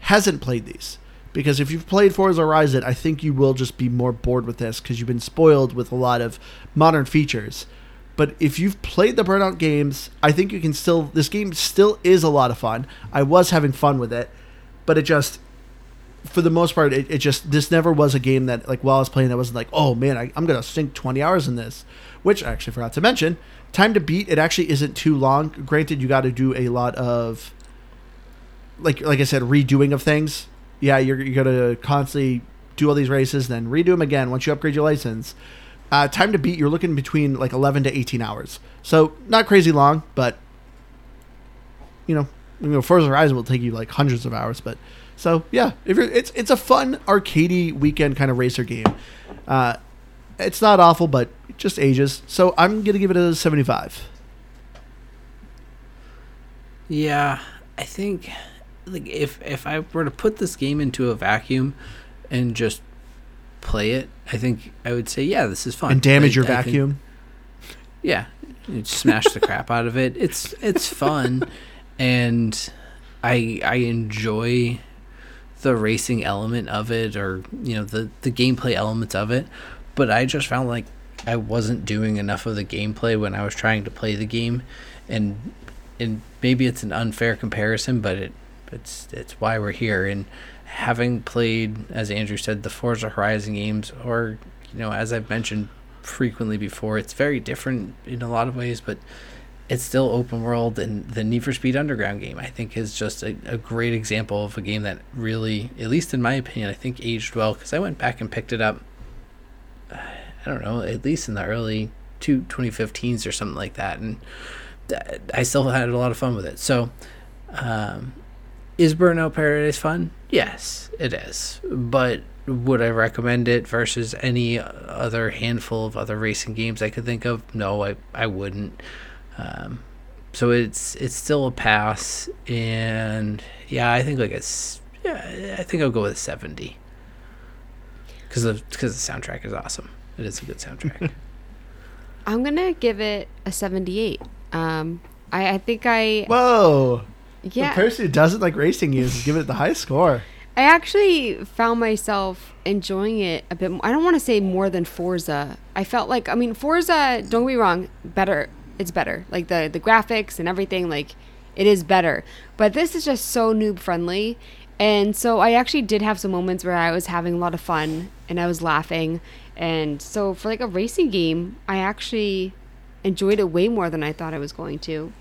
hasn't played these because if you've played Forza Horizon, I think you will just be more bored with this because you've been spoiled with a lot of modern features. But if you've played the Burnout games, I think you can still. This game still is a lot of fun. I was having fun with it, but it just, for the most part, it, it just this never was a game that like while I was playing, I wasn't like, oh man, I, I'm gonna sink 20 hours in this. Which I actually forgot to mention. Time to beat it actually isn't too long. Granted, you got to do a lot of, like like I said, redoing of things yeah, you're, you're going to constantly do all these races, then redo them again once you upgrade your license. Uh, time to beat, you're looking between like 11 to 18 hours. So not crazy long, but you know, you know, Forza Horizon will take you like hundreds of hours. But so yeah, if you're, it's it's a fun arcadey weekend kind of racer game. Uh, it's not awful, but just ages. So I'm gonna give it a 75. Yeah, I think like if if I were to put this game into a vacuum and just play it, I think I would say, yeah, this is fun. And damage I, your I vacuum. Think, yeah, smash the crap out of it. It's it's fun, and I I enjoy the racing element of it, or you know the the gameplay elements of it. But I just found like I wasn't doing enough of the gameplay when I was trying to play the game, and and maybe it's an unfair comparison, but it it's it's why we're here. And having played, as Andrew said, the Forza Horizon games, or you know, as I've mentioned frequently before, it's very different in a lot of ways, but it's still open world. And the Need for Speed Underground game, I think, is just a, a great example of a game that really, at least in my opinion, I think aged well because I went back and picked it up I don't know, at least in the early two, 2015s or something like that. And I still had a lot of fun with it. So, um, is Burnout Paradise fun? Yes, it is. But would I recommend it versus any other handful of other racing games I could think of? No, I, I wouldn't. Um, so it's it's still a pass, and yeah, I think like it's yeah, I think I'll go with seventy because the because the soundtrack is awesome. It is a good soundtrack. I'm gonna give it a 78. Um, I, I think I Whoa. Yeah. The person who doesn't like racing games is giving it the high score. I actually found myself enjoying it a bit. More. I don't want to say more than Forza. I felt like I mean Forza. Don't get me wrong, better. It's better. Like the the graphics and everything. Like it is better. But this is just so noob friendly. And so I actually did have some moments where I was having a lot of fun and I was laughing. And so for like a racing game, I actually enjoyed it way more than I thought I was going to.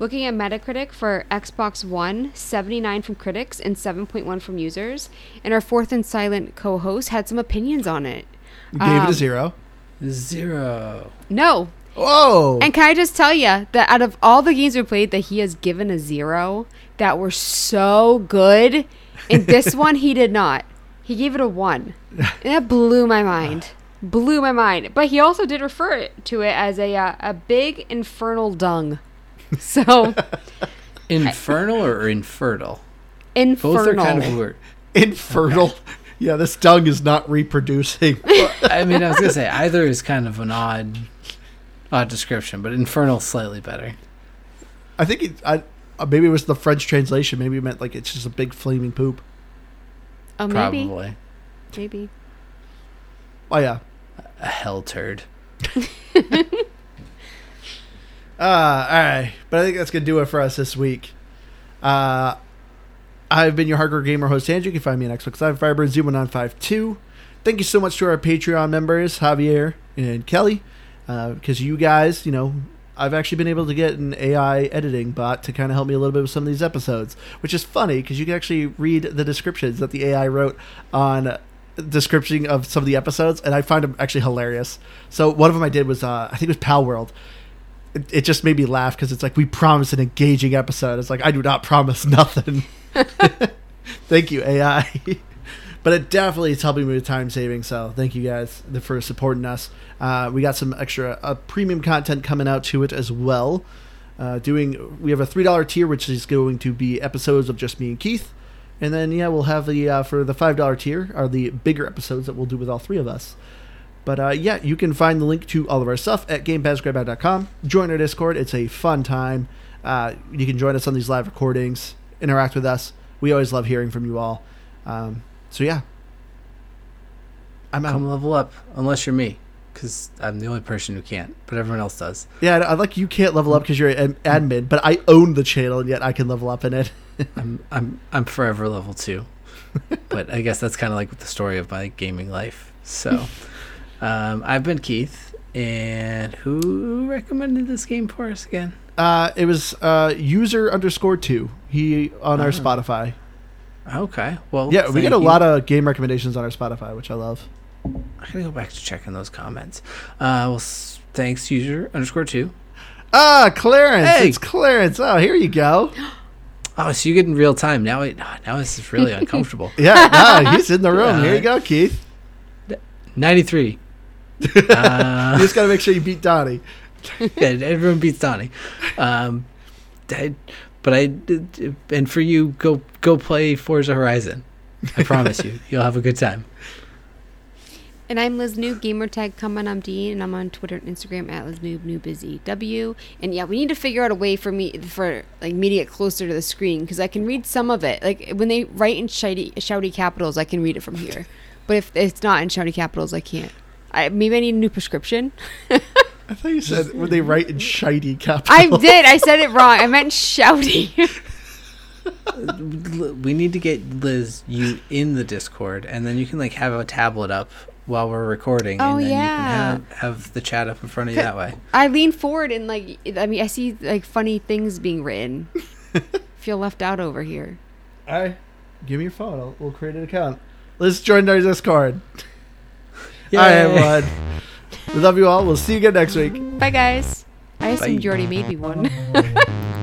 Looking at Metacritic for Xbox One, 79 from critics and 7.1 from users. And our fourth and silent co host had some opinions on it. You gave it Um, a zero. Zero. No. Whoa. And can I just tell you that out of all the games we played, that he has given a zero that were so good. And this one, he did not. He gave it a one. And that blew my mind. Blew my mind. But he also did refer to it as a, uh, a big infernal dung. So, Infernal or infertile? infernal. Both are kind of weird. Infertile. Yeah, this dung is not reproducing. I mean, I was gonna say either is kind of an odd, odd description, but infernal slightly better. I think it, I, uh, maybe it was the French translation. Maybe it meant like it's just a big flaming poop. Oh, maybe. Probably Maybe. Oh yeah. a hell turd. Uh, all right. But I think that's going to do it for us this week. Uh, I've been your hardcore gamer host, Andrew. You can find me on Xbox Live, Firebird, Z1952. Thank you so much to our Patreon members, Javier and Kelly, because you guys, you know, I've actually been able to get an AI editing bot to kind of help me a little bit with some of these episodes, which is funny because you can actually read the descriptions that the AI wrote on description of some of the episodes, and I find them actually hilarious. So one of them I did was, uh, I think it was Palworld it, it just made me laugh because it's like we promised an engaging episode. It's like I do not promise nothing. thank you AI, but it definitely is helping me with time saving. So thank you guys for supporting us. Uh, we got some extra uh, premium content coming out to it as well. Uh, doing we have a three dollar tier which is going to be episodes of just me and Keith, and then yeah we'll have the uh, for the five dollar tier are the bigger episodes that we'll do with all three of us. But uh, yeah, you can find the link to all of our stuff at GamePassGrabOut.com. Join our Discord; it's a fun time. Uh, you can join us on these live recordings, interact with us. We always love hearing from you all. Um, so yeah, I'm out. Come level up, unless you're me, because I'm the only person who can't, but everyone else does. Yeah, I like you can't level up because you're an admin, but I own the channel and yet I can level up in it. I'm I'm I'm forever level two, but I guess that's kind of like the story of my gaming life. So, um, I've been Keith, and who recommended this game for us again? Uh, it was uh, user underscore two. He on our Oh. Spotify. Okay, well, Yeah, we get a you. lot of game recommendations on our Spotify, which I love. I gotta go back to checking those comments. Uh, well, s- thanks, user underscore two. Ah, Clarence! Hey! It's Clarence. Oh, here you go. Oh, so you get in real time now. It now this is really uncomfortable. Yeah, no, he's in the room. Here you go, Keith. Ninety three. you Uh, just got to make sure you beat Donnie. yeah, everyone beats Donnie. Um, I, but I and for you, go go play Forza Horizon. I promise you, you'll have a good time. And I'm Liz Noob, gamertag come on I'm Dean, and I'm on Twitter and Instagram at Liz Noob, Noob Busy W. And yeah, we need to figure out a way for me for like me to get closer to the screen because I can read some of it. Like when they write in shouty, shouty capitals, I can read it from here. but if it's not in shouty capitals, I can't. I, maybe I need a new prescription. I thought you said when they write in shiny capital. I did. I said it wrong. I meant shouty. We need to get Liz you in the Discord, and then you can like have a tablet up while we're recording, Oh, and then yeah. you can have, have the chat up in front of you that way. I lean forward and like I mean I see like funny things being written. Feel left out over here. All right, give me your phone. I'll, we'll create an account. Let's join our Discord. All right, Yay. everyone. We love you all. We'll see you again next week. Bye, guys. I assumed Bye. you already made me one.